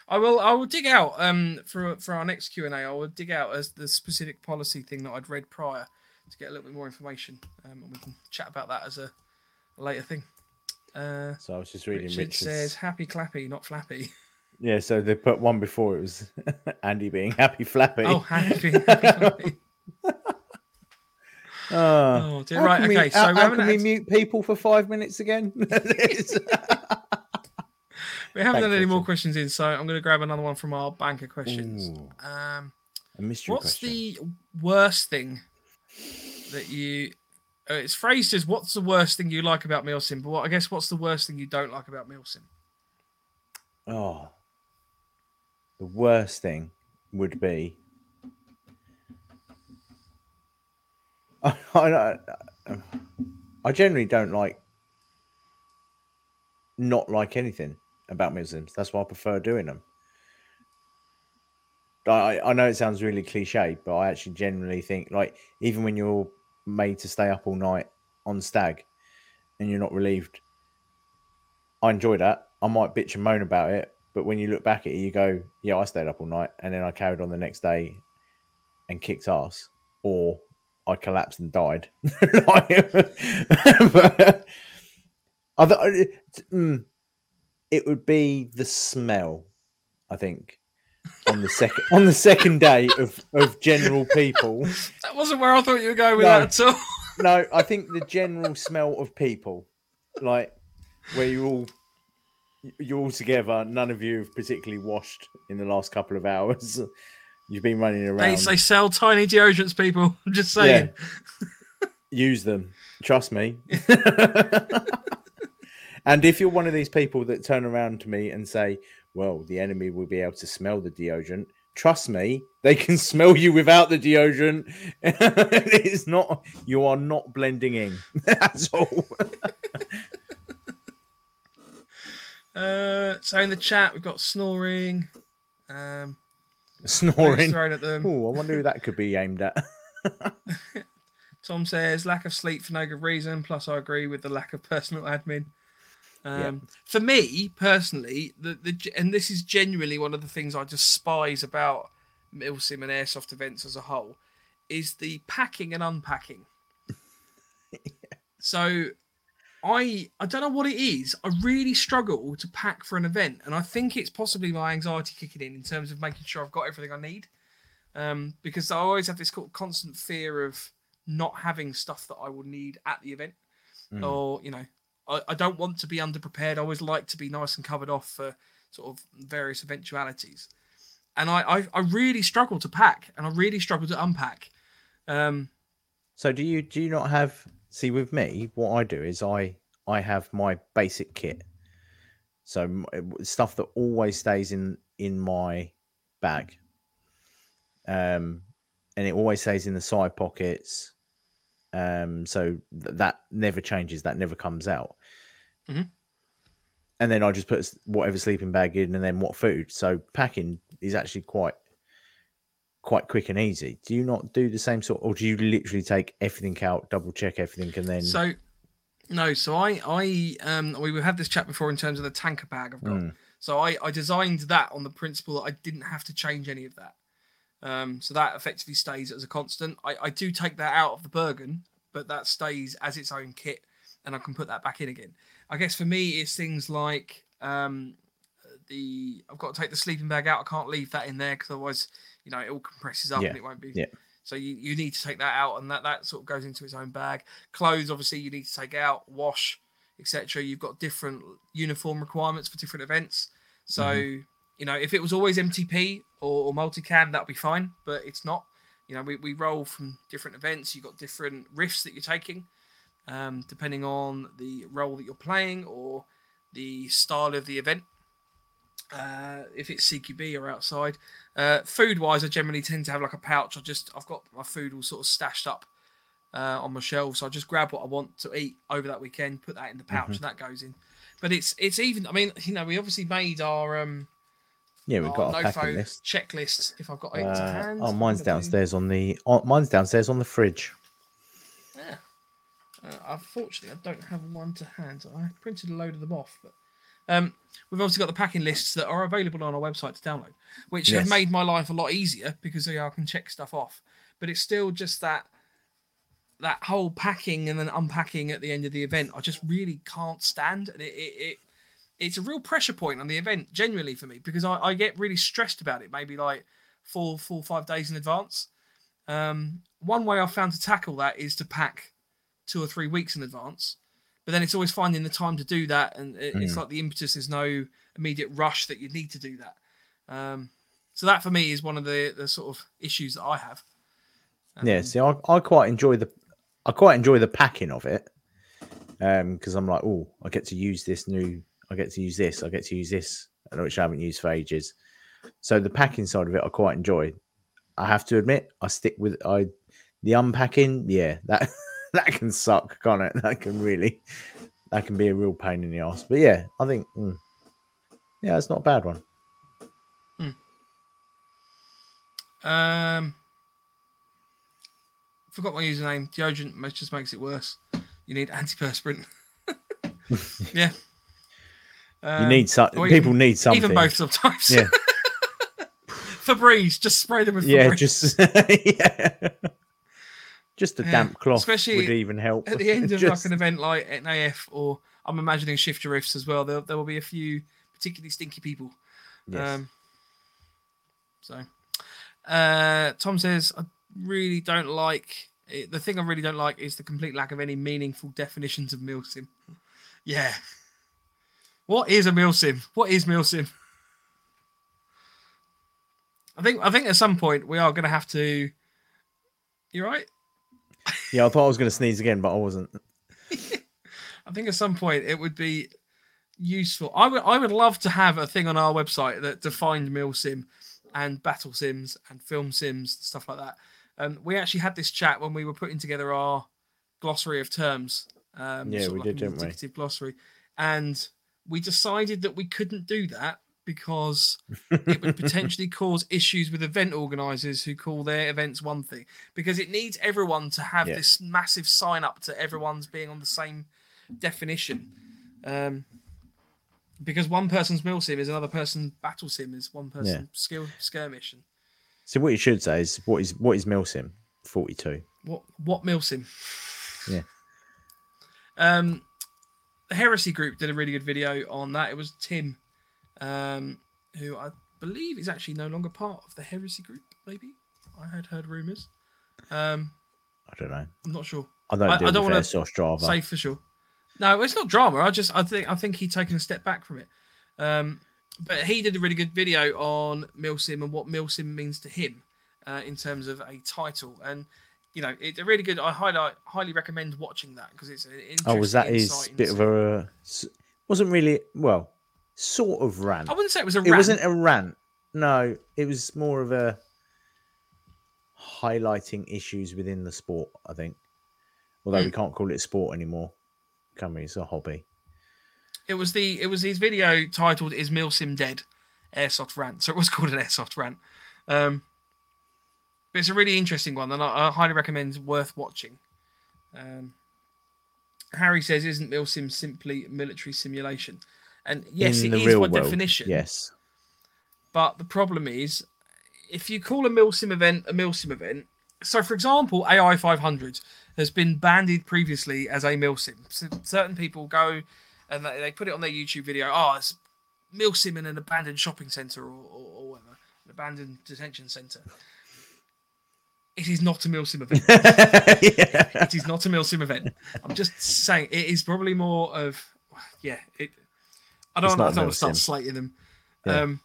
A: I will I will dig out um for for our next Q and A. I will dig out as the specific policy thing that I'd read prior to get a little bit more information, um, and we can chat about that as a, a later thing. Uh,
B: So I was just reading
A: Richard
B: Richard's.
A: says happy clappy, not flappy.
B: Yeah, so they put one before it was Andy being happy flappy.
A: Oh, happy, happy clappy.
B: Ah.
A: Oh, dear. Right.
B: we-
A: Okay. So
B: how,
A: we
B: how
A: haven't,
B: can we
A: had,
B: mute people for five minutes again?
A: We haven't
B: Thanks,
A: had any more questions in, so I'm going to grab another one from our banker questions.
B: Ooh,
A: Um,
B: a mystery
A: what's
B: question.
A: the worst thing that you? Uh, it's phrased as "What's the worst thing you like about Milsim?" But what, I guess what's the worst thing you don't like about Milsim?
B: Oh, the worst thing would be. I, I, I generally don't like not like anything about Milsims. That's why I prefer doing them. I, I know it sounds really cliche, but I actually generally think like even when you're made to stay up all night on stag and you're not relieved, I enjoy that. I might bitch and moan about it, but when you look back at it, you go, "Yeah, I stayed up all night, and then I carried on the next day and kicked ass," or I collapsed and died. But I th- mm, it would be the smell. I think on the second on the second day of of general people.
A: That wasn't where I thought you were going with
B: No.
A: that at all.
B: No, I think the general smell of people, like where you all you're all together. None of you have particularly washed in the last couple of hours. You've been running around.
A: they sell tiny deodorants, people. I'm just saying.
B: use them. Trust me. and if you're one of these people that turn around to me and say, "Well, the enemy will be able to smell the deodorant," trust me, they can smell you without the deodorant. it's not. You are not blending in. That's all.
A: Uh, so in the chat, we've got snoring. Um,
B: Snoring.
A: thrown at them.
B: Oh, I wonder who that could be aimed at.
A: Tom says lack of sleep for no good reason. Plus, I agree with the lack of personal admin. Um, For me personally, the, the and this is genuinely one of the things I despise about Milsim and airsoft events as a whole is the packing and unpacking. So, I I don't know what it is. I really struggle to pack for an event, and I think it's possibly my anxiety kicking in in terms of making sure I've got everything I need. Um, because I always have this constant fear of not having stuff that I will need at the event,
B: Mm.
A: or you know, I, I don't want to be underprepared. I always like to be nice and covered off for sort of various eventualities, and I I, I really struggle to pack, and I really struggle to unpack. Um,
B: So do you do you not have see with me what I do is I I have my basic kit. So stuff that always stays in in my bag. Um and it always stays in the side pockets. Um so th- that never changes, that never comes out.
A: Mhm.
B: And then I just put whatever sleeping bag in and then what food. So packing is actually quite quite quick and easy. Do you not do the same sort, or do you literally take everything out, double check everything, and then?
A: So, no. So I, I, um, we we had this chat before in terms of the tanker bag I've got.
B: Mm.
A: So I, I designed that on the principle that I didn't have to change any of that. Um, so that effectively stays as a constant. I, I do take that out of the Bergen, but that stays as its own kit, and I can put that back in again. I guess for me, it's things like um, the I've got to take the sleeping bag out. I can't leave that in there because otherwise, you know, it all compresses up
B: Yeah,
A: and it won't be.
B: yeah.
A: So you, you need to take that out, and that that sort of goes into its own bag. Clothes, obviously, you need to take out, wash, etc. You've got different uniform requirements for different events. So you know, if it was always MTP or, or multicam, that'd be fine. But it's not. You know, we, we roll from different events. You've got different riffs that you're taking, um, depending on the role that you're playing or the style of the event. Uh, if it's CQB or outside, uh, food wise, I generally tend to have like a pouch. I just I've got my food all sort of stashed up uh, on my shelf, so I just grab what I want to eat over that weekend, put that in the pouch,
B: Mhm.
A: and that goes in. But it's it's even. I mean, you know, we obviously made our um
B: yeah, we've got a packing list.
A: checklist. If I've got it
B: Uh, oh, mine's downstairs on the. Oh, mine's downstairs on the fridge.
A: Uh, unfortunately, I don't have one to hand. I printed a load of them off, but um, we've obviously got the packing lists that are available on our website to download, which have made my life a lot easier because yeah, I can check stuff off. But it's still just that that whole packing and then unpacking at the end of the event. I just really can't stand, and it, it, it it's a real pressure point on the event, genuinely for me, because I, I get really stressed about it. Maybe like four, four, five days in advance. Um, one way I've found to tackle that is to pack two or three weeks in advance. But then it's always finding the time to do that, and it, it's
B: Mm.
A: like the impetus. There's no immediate rush that you need to do that. Um, so that for me is one of the the sort of issues that I have.
B: yeah,
A: Um,
B: see, I, I quite enjoy the, I quite enjoy the packing of it, um, because I'm like, oh, I get to use this new, I get to use this, I get to use this, which I haven't used for ages. So the packing side of it, I quite enjoy. I have to admit, I stick with I, the unpacking. Yeah, that that can suck, can't it? That can really, that can be a real pain in the ass. But yeah, I think, mm, yeah, it's not a bad one.
A: Um, forgot my username. Deodorant just makes it worse. You need antiperspirant. yeah.
B: You
A: Um,
B: need
A: something.
B: People
A: even-
B: need something.
A: Even both sometimes.
B: Yeah.
A: Febreze, just spray them with
B: yeah, just yeah. Just a
A: Yeah,
B: damp cloth
A: especially
B: would even help.
A: at the end of
B: Just-
A: like an event like an AF or I'm imagining Shift Your Rifts as well. There, there will be a few particularly stinky people.
B: Yes.
A: Um, so, uh, Tom says, I really don't like it, the thing. I really don't like is the complete lack of any meaningful definitions of milsim. Yeah. What is a milsim? What is milsim? I think I think at some point we are going to have to. You're right.
B: Yeah, I thought I was going to sneeze again, but I wasn't.
A: I think at some point it would be useful. I would I would love to have a thing on our website that defined mil sim and battle sims and film sims stuff like that. Um, we actually had this chat when we were putting together our glossary of terms. Um,
B: Yeah, we
A: like
B: did, didn't we?
A: glossary, and we decided that we couldn't do that because it would potentially cause issues with event organizers who call their events one thing because it needs everyone to have
B: Yeah.
A: this massive sign up to everyone's being on the same definition um because one person's milsim is another person's battle sim is one person's skill skirmish and
B: So what you should say is what is what is Milsim? Forty two.
A: what what milsim
B: Yeah.
A: um the heresy group did a really good video on that it was tim um who i believe is actually no longer part of the heresy group maybe i had heard rumors um
B: I don't know.
A: i'm not sure
B: I don't
A: I-
B: deal
A: I don't wanna
B: Airsoft Java.
A: say for sure. No, it's not drama. I just I think I think he'd taken a step back from it. Um, but he did a really good video on Milsim and what Milsim means to him uh, in terms of a title, and you know it's a really good. I highly highly recommend watching that because it's an interesting.
B: oh, was that his bit of a? Wasn't really well, sort of rant.
A: I wouldn't say it was a rant.
B: It
A: rant.
B: wasn't a rant. No, it was more of a highlighting issues within the sport. I think, although
A: Hmm.
B: we can't call it sport anymore, can we? It's a hobby.
A: It was the it was his video titled "Is Milsim Dead?" Airsoft rant. So it was called an airsoft rant. Um, but it's a really interesting one, and I, I highly recommend worth watching. Um, Harry says, "Isn't Milsim simply military simulation?" And yes,
B: In
A: it is by
B: world,
A: definition.
B: Yes.
A: But the problem is, if you call a Milsim event a Milsim event, so for example, AI 500 has been banded previously as a Milsim. So certain people go and they, they put it on their YouTube video. Oh, it's Milsim in an abandoned shopping centre or, or, or whatever, an abandoned detention centre. It is not a Milsim event.
B: yeah.
A: it is not a Milsim event. I'm just saying it is probably more of, yeah. It. I don't, want, I
B: not
A: don't want to start slating them.
B: Yeah.
A: Um,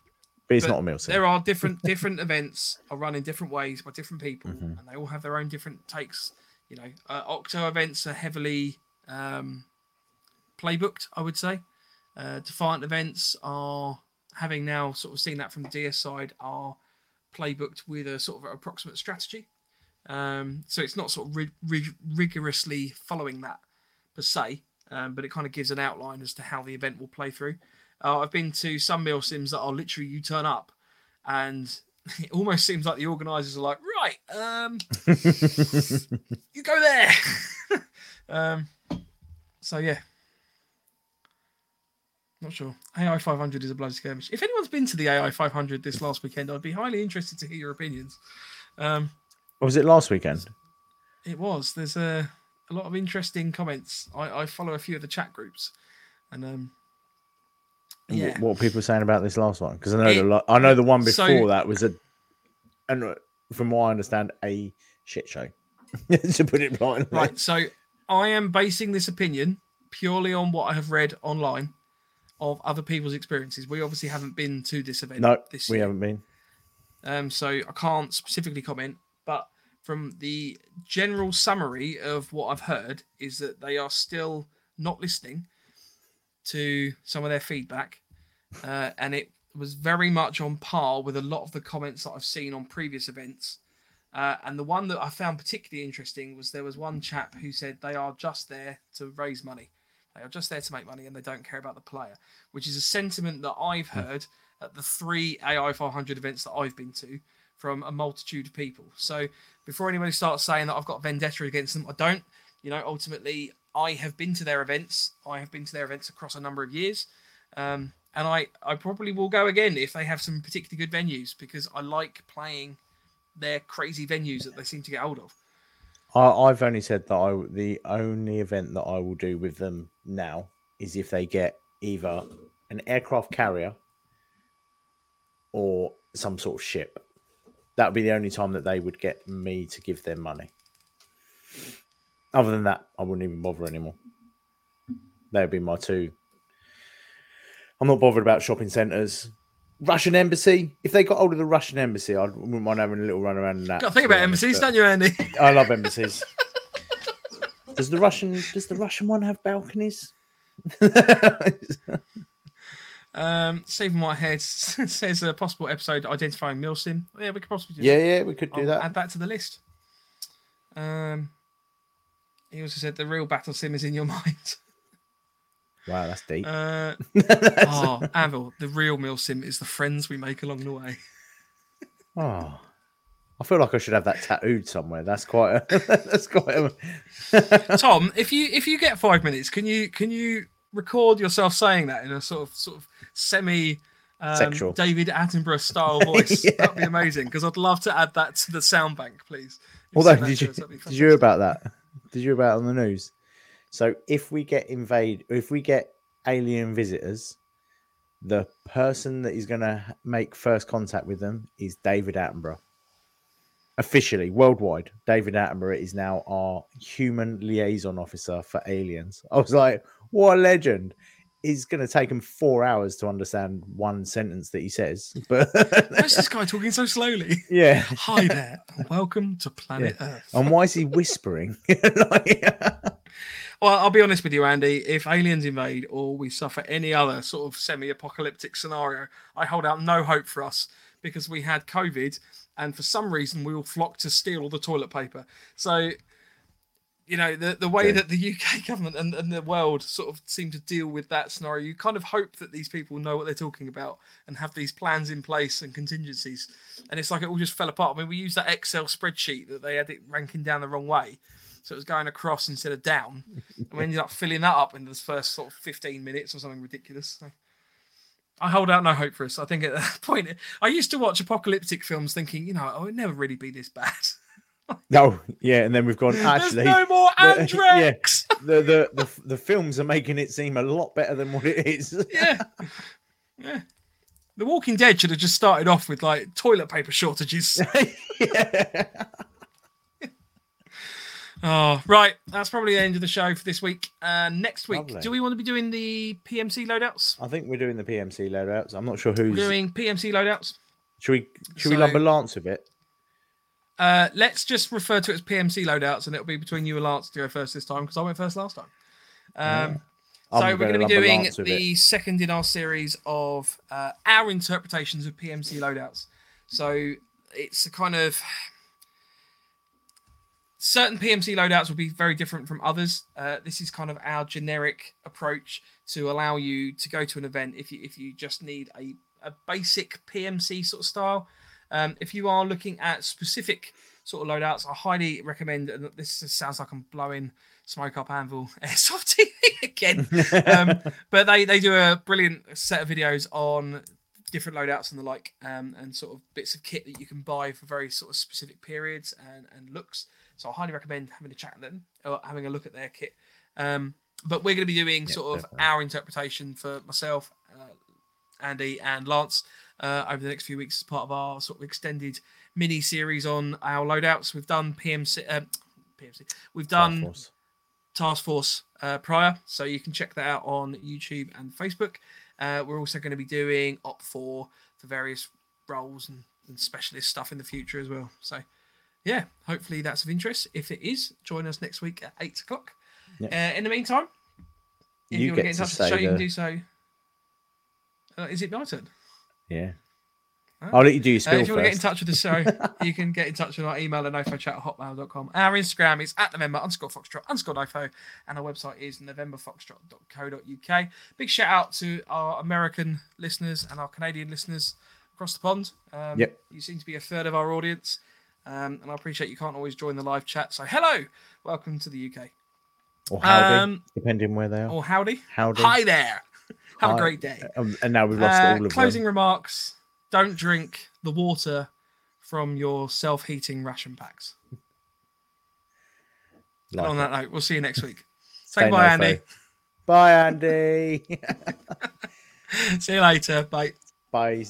B: But it's
A: but
B: not a meal.
A: there are different different events are run in different ways by different people,
B: Mhm.
A: and they all have their own different takes. You know, uh, Octo events are heavily um, playbooked, I would say. Uh, Defiant events are having now sort of seen that from the DS side are playbooked with a sort of approximate strategy. Um, so it's not sort of rig- rig- rigorously following that per se, um, but it kind of gives an outline as to how the event will play through. Uh, I've been to some milsims that are literally you turn up, and it almost seems like the organisers are like, right, um, you go there. um, so yeah, not sure. AI 500 is a bloody skirmish. If anyone's been to the AI 500 this last weekend, I'd be highly interested to hear your opinions. Um,
B: Or was it last weekend?
A: it was. There's a, a lot of interesting comments. I, I follow a few of the chat groups, and um, yeah,
B: What, what were people saying about this last one? Because I know
A: It-
B: the I know the one
A: so-
B: before that was a, and uh, from what I understand, a shit show. to put it bluntly.
A: right. So I am basing this opinion purely on what I have read online of other people's experiences. We obviously haven't been to this event.
B: No,
A: this
B: we
A: year.
B: haven't been.
A: Um, so I can't specifically comment, from the general summary of what I've heard is that they are still not listening to some of their feedback, uh, and it was very much on par with a lot of the comments that I've seen on previous events. Uh, and the one that I found particularly interesting was there was one chap who said they are just there to raise money. They are just there to make money and they don't care about the player, which is a sentiment that I've heard at the three AI 500 events that I've been to from a multitude of people. So before anybody starts saying that I've got vendetta against them, I don't. You know, ultimately, I have been to their events. I have been to their events across a number of years. Um, and I, I probably will go again if they have some particularly good venues because I like playing their crazy venues that they seem to get hold of.
B: I, I've only said that I the only event that I will do with them now is if they get either an aircraft carrier or some sort of ship. That would be the only time that they would get me to give them money. Other than that, I wouldn't even bother anymore. They would be my two. I'm not bothered about shopping centres. Russian embassy. If they got hold of the Russian embassy, I wouldn't mind having a little run around in that.
A: Got to think about embassies,
B: but-
A: don't you, Andy?
B: I love embassies. does the Russian does the Russian one have balconies?
A: Um, Stephen Whitehead says a possible episode identifying Milsim. Yeah, we could possibly do
B: yeah,
A: that.
B: yeah, we could do
A: I'll
B: that.
A: Add that to the list. Um, he also said the real battle sim is in your mind.
B: Wow, that's deep.
A: Uh, oh, Anvil, the real Milsim is the friends we make along the way.
B: oh, I feel like I should have that tattooed somewhere. That's quite. A, that's quite. A...
A: Tom, if you if you get five minutes, can you can you record yourself saying that in a sort of sort of semi um,
B: Sexual.
A: David Attenborough style voice?
B: Yeah.
A: That'd be amazing because I'd love to add that to the sound bank, please. If
B: Although, did you
A: us, that'd be
B: did you hear about that? Did you hear about on the news? So if we get invade, if we get alien visitors, the person that is going to make first contact with them is David Attenborough. Officially, worldwide, David Attenborough is now our human liaison officer for aliens. I was like, what a legend! It's going to take him four hours to understand one sentence that he says, but
A: Why is this guy talking so slowly?
B: yeah.
A: Hi there, welcome to Planet Earth.
B: And why is he whispering? Like-
A: Well, I'll be honest with you, Andy. If aliens invade or we suffer any other sort of semi-apocalyptic scenario, I hold out no hope for us because we had COVID, and for some reason we all flocked to steal all the toilet paper. So, you know, the the way that the UK government and, and the world sort of seem to deal with that scenario, you kind of hope that these people know what they're talking about and have these plans in place and contingencies. And it's like it all just fell apart. I mean, we used that Excel spreadsheet that they had it ranking down the wrong way. So it was going across instead of down. And we ended up filling that up in the first sort of 15 minutes or something ridiculous. So I hold out no hope for us. I think at that point, I used to watch apocalyptic films thinking, you know, oh, it'd never really be this bad.
B: No, yeah, and then we've gone. Actually,
A: There's no more
B: the- yeah. The, the the the films are making it seem a lot better than what it is.
A: yeah. Yeah. The Walking Dead should have just started off with like toilet paper shortages.
B: yeah.
A: Oh, right. That's probably the end of the show for this week. Uh, next week,
B: Lovely.
A: do we want to be doing the PMC loadouts?
B: I think we're doing the PMC loadouts. I'm not sure
A: We're
B: who's.
A: doing PMC loadouts.
B: Should we should we
A: So-
B: lumber Lance a it?
A: Uh, let's just refer to it as PMC loadouts, and it'll be between you and Lance to go first this time because I went first last time. Um,
B: I'm
A: so we're going to be doing the second in our series of uh, our interpretations of PMC loadouts. So it's a kind of certain PMC loadouts will be very different from others. Uh, this is kind of our generic approach to allow you to go to an event if you if you just need a, a basic PMC sort of style. Um, if you are looking at specific sort of loadouts, I highly recommend. And this sounds like I'm blowing smoke up Anvil Airsoft TV again, um, but they they do a brilliant set of videos on different loadouts and the like, um, and sort of bits of kit that you can buy for very sort of specific periods and, and looks. So I highly recommend having a chat with them or having a look at their kit. Um, but we're going to be doing sort of
B: definitely.
A: our interpretation for myself, uh, Andy, and Lance uh, over the next few weeks as part of our sort of extended mini series on our loadouts. We've done PMC, um, PMC. We've
B: Task
A: done
B: Force.
A: Task Force uh, prior, so you can check that out on YouTube and Facebook. Uh, we're also going to be doing OpFor for various roles and, and specialist stuff in the future as well. So, yeah, hopefully that's of interest. If it is, join us next week at eight o'clock.
B: Yeah.
A: Uh, in the meantime, if
B: You
A: you, want to
B: get
A: in
B: to
A: touch with the show, you can do so. Uh, is it my turn?
B: Yeah. I'll let you do your
A: Uh,
B: spill
A: if you want to get in touch with the show, you can get in touch with our email at nofochat at hotmail.com. Our Instagram is at November underscore foxtrot underscore nofo, and our website is novemberfoxtrot.co.uk. Big shout out to our American listeners and our Canadian listeners across the pond. Um,
B: Yep.
A: You seem to be a third of our audience, um, and I appreciate you can't always join the live chat. So, hello, welcome to the UK.
B: Or howdy,
A: Um,
B: depending where they are.
A: Or howdy.
B: howdy.
A: Hi there. Have a great day.
B: Um, and now we've lost
A: uh,
B: all of
A: Closing
B: them.
A: remarks don't drink the water from your self heating ration packs.
B: Like
A: on that note, we'll see you next week.
B: Say,
A: bye, Andy.
B: Bye, Andy.
A: see you later. Bye.
B: Bye.